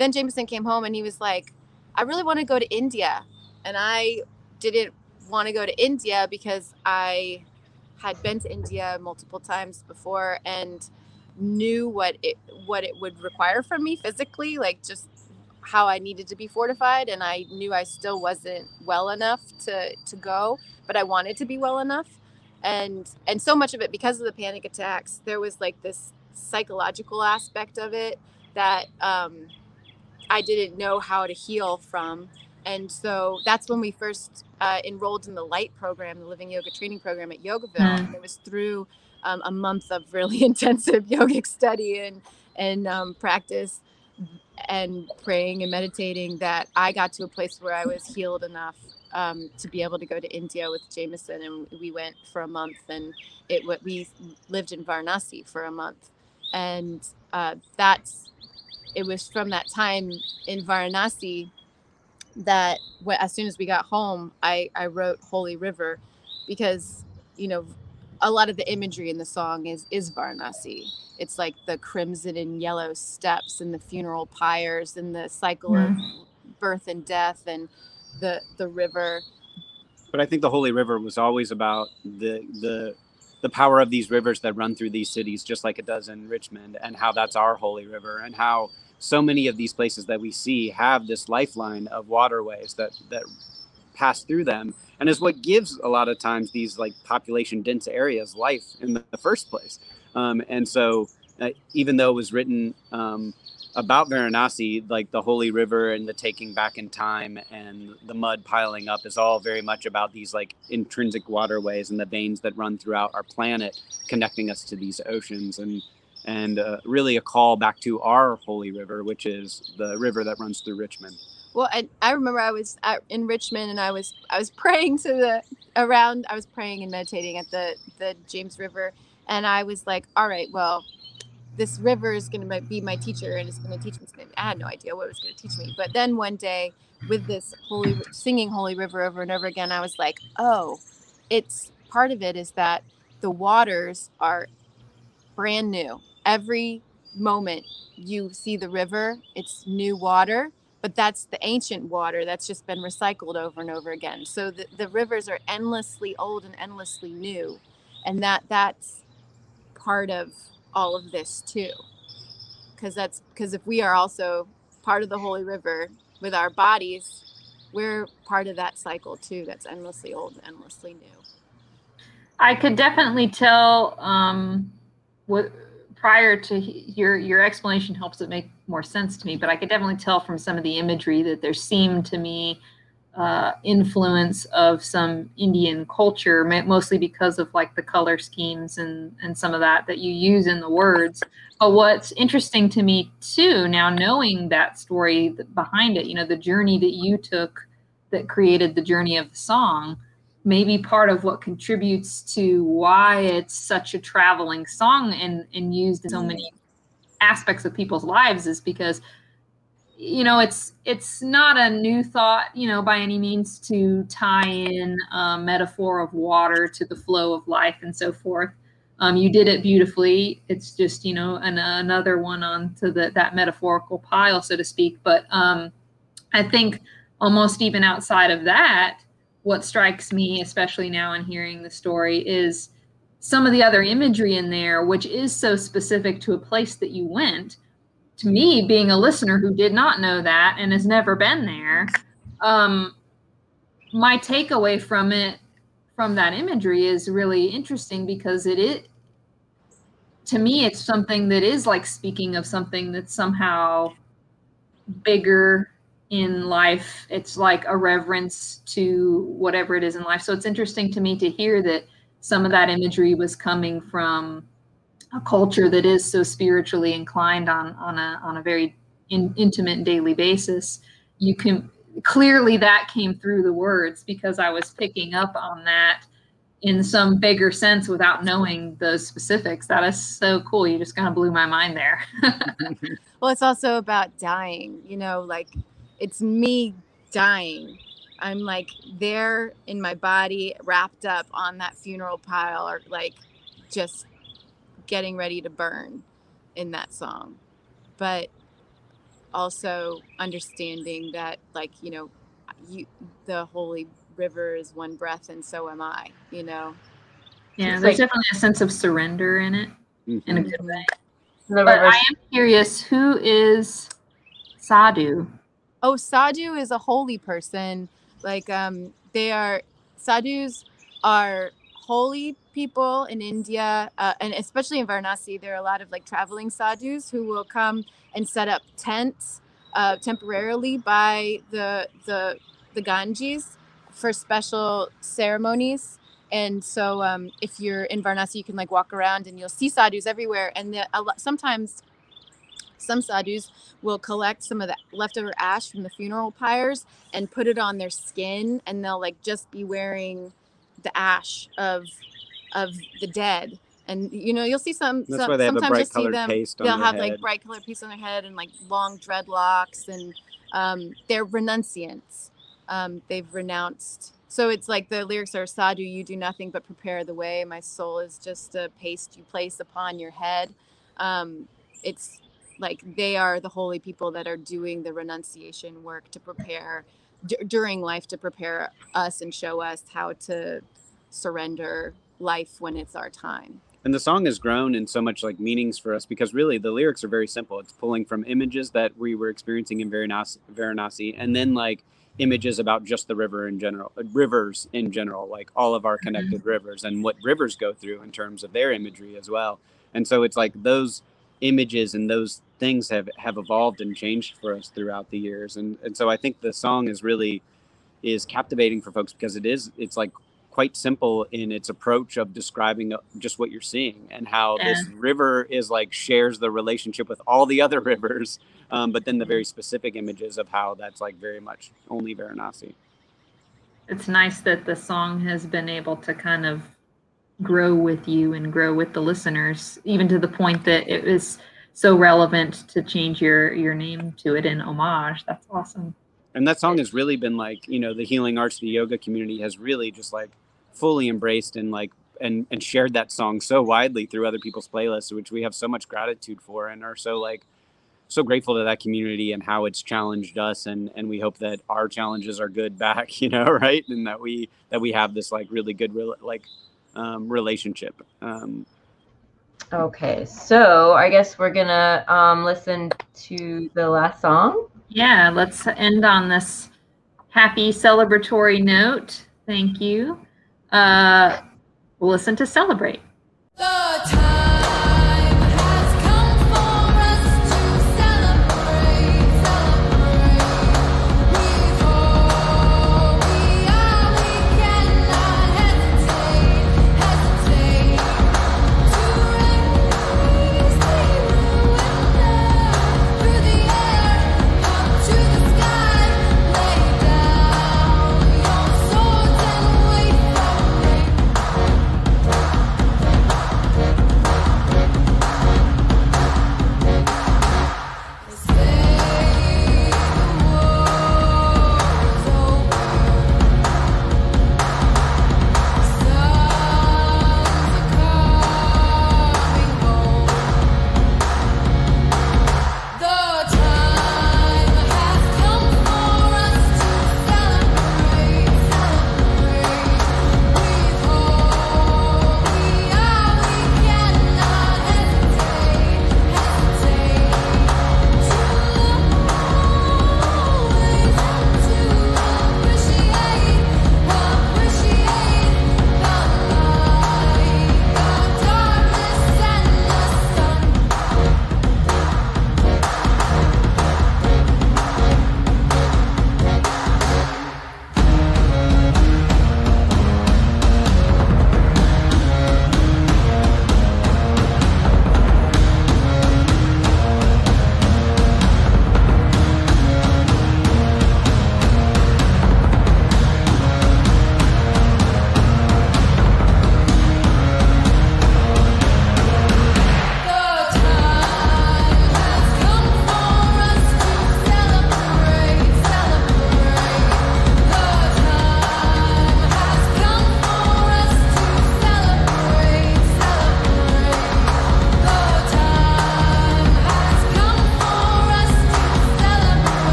S4: then Jameson came home and he was like, I really want to go to India. And I didn't want to go to India because I had been to India multiple times before and knew what it what it would require from me physically, like just how I needed to be fortified and I knew I still wasn't well enough to to go, but I wanted to be well enough. And and so much of it because of the panic attacks, there was like this psychological aspect of it that um I didn't know how to heal from. And so that's when we first uh, enrolled in the Light program, the Living Yoga Training Program at Yogaville.
S2: Mm.
S4: And it was through um, a month of really intensive yogic study and and um, practice and praying and meditating that I got to a place where I was healed enough um, to be able to go to India with Jameson. And we went for a month and it we lived in Varanasi for a month. And uh, that's it was from that time in Varanasi that wh- as soon as we got home, I, I wrote Holy River because, you know, a lot of the imagery in the song is, is Varanasi. It's like the crimson and yellow steps and the funeral pyres and the cycle of mm-hmm. birth and death and the, the river.
S3: But I think the Holy River was always about the the the power of these rivers that run through these cities, just like it does in Richmond, and how that's our holy river, and how so many of these places that we see have this lifeline of waterways that that pass through them, and is what gives a lot of times these like population dense areas life in the, first place. Um, and so, uh, even though it was written um, about Varanasi, like the holy river and the taking back in time and the mud piling up is all very much about these like intrinsic waterways and the veins that run throughout our planet, connecting us to these oceans and and uh, really a call back to our holy river, which is the river that runs through Richmond.
S4: Well, I, I remember I was at, in Richmond and I was I was praying to the around I was praying and meditating at the the James River and I was like, all right, well, this river is going to be my teacher and it's going to teach me. something. I had no idea what it was going to teach me. But then one day, with this holy singing Holy River over and over again, I was like, oh, it's part of it is that the waters are brand new. Every moment you see the river, it's new water but that's the ancient water that's just been recycled over and over again so the, the rivers are endlessly old and endlessly new and that that's part of all of this too because that's because if we are also part of the holy river with our bodies we're part of that cycle too that's endlessly old and endlessly new
S2: I could definitely tell um, what prior to your your explanation helps it make more sense to me. But I could definitely tell from some of the imagery that there seemed to me uh, influence of some Indian culture, mostly because of like the color schemes and and some of that that you use in the words. But what's interesting to me too, now knowing that story behind it, you know, the journey that you took that created the journey of the song, maybe part of what contributes to why it's such a traveling song and and used in so many aspects of people's lives is because you know it's it's not a new thought you know by any means to tie in a metaphor of water to the flow of life and so forth. Um, you did it beautifully. It's just you know an, another one onto the, that metaphorical pile so to speak. But um, i think almost even outside of that what strikes me especially now in hearing the story is some of the other imagery in there which is so specific to a place that you went to me, being a listener who did not know that and has never been there, um, my takeaway from it, from that imagery, is really interesting because it is, to me, it's something that is like speaking of something that's somehow bigger in life. It's like a reverence to whatever it is in life. So it's interesting to me to hear that some of that imagery was coming from a culture that is so spiritually inclined on on a on a very in, intimate daily basis you can clearly that came through the words because i was picking up on that in some bigger sense without knowing the specifics. That is so cool. You just kind of blew my mind there.
S4: Well it's also about dying you know like it's me dying. I'm like there in my body wrapped up on that funeral pile or like just getting ready to burn in that song. But also understanding that like you know you the holy river is one breath and so am i you know?
S2: Yeah there's
S1: like-
S2: definitely a sense of surrender in it in a
S3: Mhm.
S2: good way. But i am curious who is sadhu?
S4: Oh sadhu is a holy person. Like um they are sadhus are holy people in india uh, and especially in varanasi there are a lot of like traveling sadhus who will come and set up tents uh, temporarily by the the the ganges for special ceremonies. And so um, if you're in varanasi you can like walk around and you'll see sadhus everywhere. And the, lot, sometimes some sadhus will collect some of the leftover ash from the funeral pyres and put it on their skin and they'll like just be wearing the ash of of the dead. And you know you'll see some,
S3: That's
S4: some
S3: why they have a
S4: sometimes you'll
S3: bright
S4: see them they'll have like bright colored piece on their head and like long dreadlocks and um, they're renunciants. Um, they've renounced. So it's like the lyrics are sadhu you do nothing but prepare the way. My soul is just a paste you place upon your head. Um, it's like they are the holy people that are doing the renunciation work to prepare d- during life to prepare us and show us how to surrender life when it's our time.
S3: And the song has grown in so much like meanings for us because really the lyrics are very simple. It's pulling from images that we were experiencing in varanasi, varanasi and then like images about just the river in general uh, rivers in general like all of our connected rivers and what rivers go through in terms of their imagery as well. And so it's like those images and those things have have evolved and changed for us throughout the years. And and so i think the song is really is captivating for folks because it is it's like quite simple in its approach of describing uh, just what you're seeing and how this river is like shares the relationship with all the other rivers um, but then the very specific images of how that's like very much only varanasi.
S2: It's nice that the song has been able to kind of grow with you and grow with the listeners even to the point that it was so relevant to change your your name to it in homage. That's awesome
S3: and that song has really been like you know the healing arts the yoga community has really just like fully embraced and like and and shared that song so widely through other people's playlists which we have so much gratitude for and are so like so grateful to that community and how it's challenged us and and we hope that our challenges are good back you know right? And that we that we have this like really good rela- like um, relationship um,
S1: Okay, so I guess we're gonna um, listen to the last song.
S2: Yeah let's end on this happy celebratory note. Thank you. Uh we'll listen to celebrate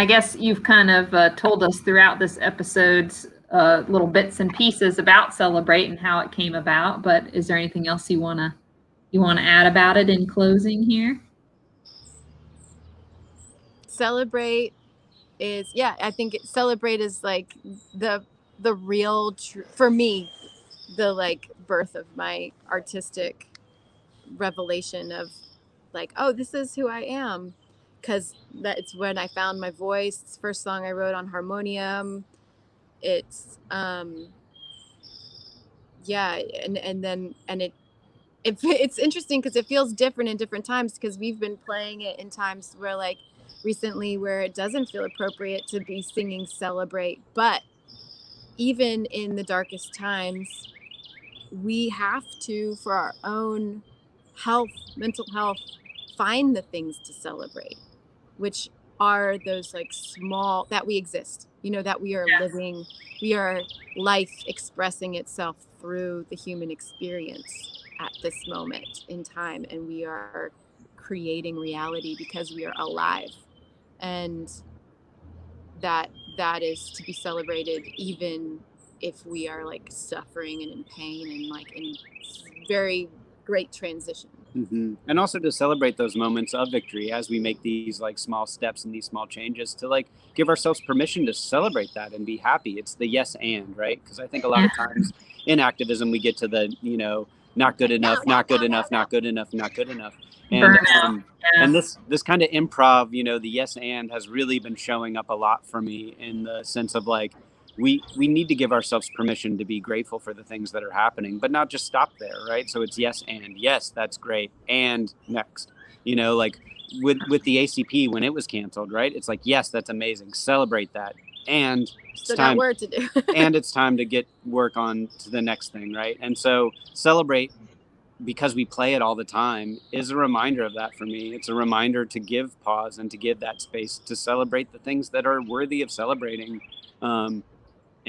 S2: I guess you've kind of uh, told us throughout this episode's uh, little bits and pieces about Celebrate and how it came about. But is there anything else you wanna you wanna add about it in closing here?
S4: celebrate is yeah i think it, celebrate is like the the real tr- for me the like birth of my artistic revelation of like oh this is who i am because that's when i found my voice first song i wrote on harmonium. It's um yeah and and then and it it, it's interesting because it feels different in different times because we've been playing it in times where like recently where it doesn't feel appropriate to be singing celebrate but even in the darkest times we have to for our own health mental health find the things to celebrate which are those like small that we exist you know that we are
S2: Yes.
S4: living we are life expressing itself through the human experience at this moment in time and we are creating reality because we are alive and that that is to be celebrated even if we are like suffering and in pain and like in very great transition
S3: hmm And also to celebrate those moments of victory as we make these like small steps and these small changes to like give ourselves permission to celebrate that and be happy. It's the yes and, right? Because I think a lot of times in activism we get to the, you know, not good enough, not good enough, not good enough, not good enough. And um,
S2: Yeah.
S3: and this this kind of improv, you know, the yes and has really been showing up a lot for me in the sense of like we we need to give ourselves permission to be grateful for the things that are happening, but not just stop there, right? So it's yes and yes, that's great, and next, you know, like with with the ACP when it was canceled, right? It's like yes, that's amazing, celebrate that, and it's time
S4: to do
S3: and it's time to get work on to the next thing, right? And so celebrate because we play it all the time is a reminder of that for me. It's a reminder to give pause and to give that space to celebrate the things that are worthy of celebrating. Um,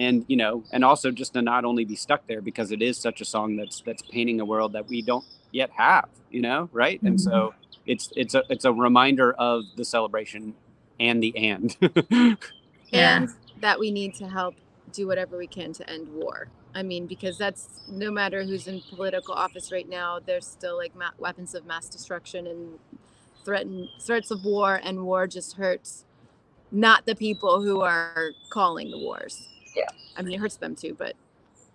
S3: and you know, and also just to not only be stuck there because it is such a song that's that's painting a world that we don't yet have, you know, right? And so mm-hmm. it's it's a it's a reminder of the celebration and the and.
S4: And that we need to help do whatever we can to end war. I mean, because that's no matter who's in political office right now, there's still like ma- weapons of mass destruction and threaten threats of war, and war just hurts not the people who are calling the wars.
S1: Yeah.
S4: I mean, it hurts them too, but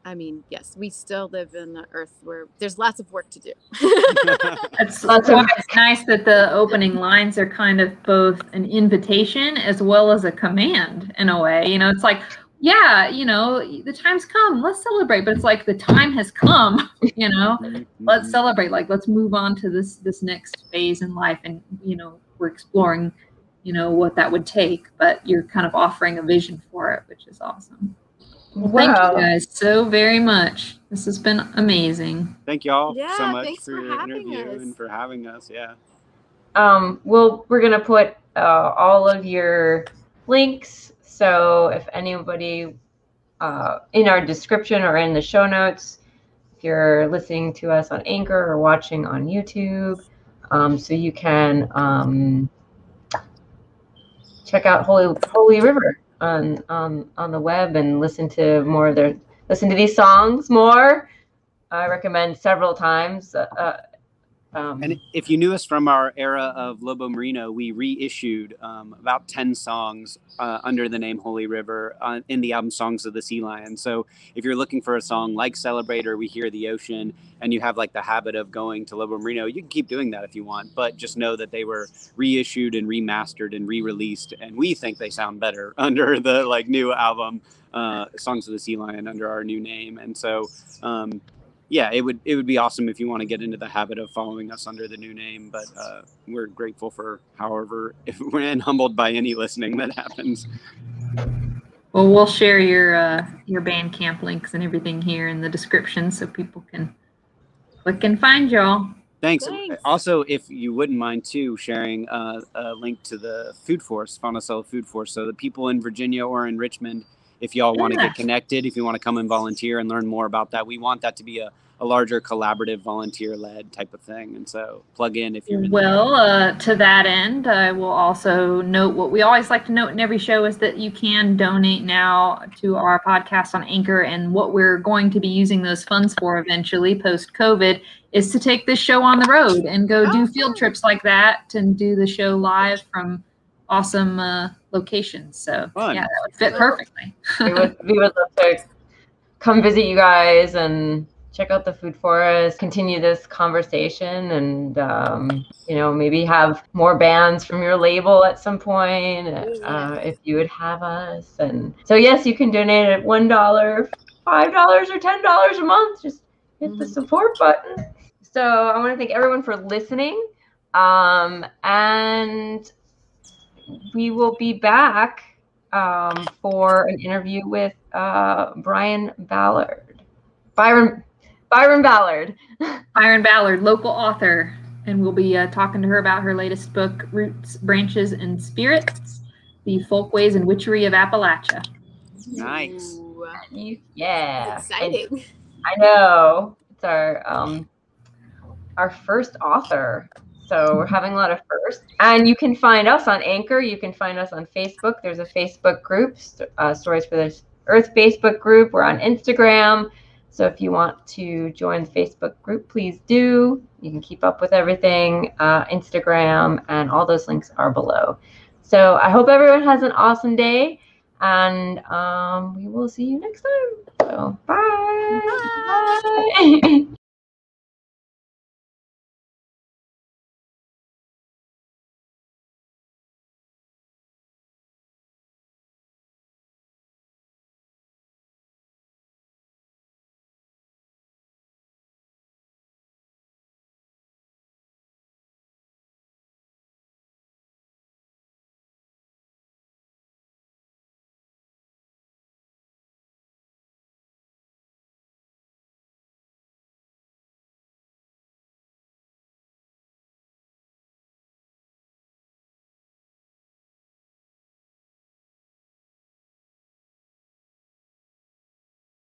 S4: I mean, yes, we still live in the earth where there's lots of work to do.
S2: That's
S1: Lots of-
S2: why it's nice that the opening lines are kind of both an invitation as well as a command in a way. You know, it's like, yeah, you know, the time's come. Let's celebrate. But it's like the time has come. You know, let's mm-hmm. celebrate. Like, let's move on to this this next phase in life, and you know, we're exploring, you know, what that would take. But you're kind of offering a vision for it, which is awesome. Well, Thank you guys so very much. This has been amazing.
S3: Thank you all so much for
S4: for
S3: your interview
S4: us.
S3: and for having us. Yeah.
S1: Um, well, we're gonna put uh, all of your links. So if anybody uh, in our description or in the show notes, if you're listening to us on Anchor or watching on YouTube, um, so you can um, check out Holy Holy River on um, on the web and listen to more of their listen to these songs more. I recommend several times. Uh, uh, um,
S3: And if you knew us from our era of Lobo Marino, we reissued um, about 10 songs uh, under the name Holy River uh, in the album Songs of the Sea Lion. So if you're looking for a song like Celebrator, We Hear the Ocean, and you have like the habit of going to Lobo Marino, you can keep doing that if you want, but just know that they were reissued and remastered and re-released. And we think they sound better under the like new album, uh, Songs of the Sea Lion under our new name. And so, um, yeah, it would it would be awesome if you want to get into the habit of following us under the new name. But uh, we're grateful for however if we're and humbled by any listening that happens.
S2: Well, we'll share your uh, your Bandcamp links and everything here in the description so people can click and find y'all.
S3: Thanks.
S4: Thanks.
S3: Also, if you wouldn't mind too sharing uh, a link to the Food Forest, Fonticello Food Forest, so the people in Virginia or in Richmond, if y'all want to
S2: Yeah.
S3: get connected, if you want to come and volunteer and learn more about that, we want that to be a, a larger collaborative volunteer led type of thing and so plug in if you're in
S2: Well, uh, to that end, I will also note what we always like to note in every show is that you can donate now to our podcast on Anchor. And what we're going to be using those funds for eventually post COVID is to take this show on the road and go do field trips like that and do the show live from awesome uh, locations. So,
S3: Fun.
S2: yeah, that would fit perfectly.
S1: we would we would love to come visit you guys and check out the food forest continue this conversation and um, you know maybe have more bands from your label at some point uh, if you would have us and so yes you can donate at one dollar five dollars or ten dollars a month just hit the
S4: Mhm.
S1: support button so i want to thank everyone for listening um, and we will be back um, for an interview with uh, Brian Ballard. Byron Byron Ballard.
S2: Byron Ballard, local author, and we'll be uh, talking to her about her latest book, Roots, Branches, and Spirits The Folkways and Witchery of Appalachia.
S3: Nice.
S4: Ooh,
S1: yeah.
S4: exciting.
S1: I know. It's our um our first author. So we're having a lot of firsts. And you can find us on Anchor. You can find us on Facebook. There's a Facebook group, uh, Stories From the Earth Facebook group. We're on Instagram. So if you want to join the Facebook group, please do. You can keep up with everything, uh, Instagram, and all those links are below. So I hope everyone has an awesome day, and um, we will see you next time. So bye. bye.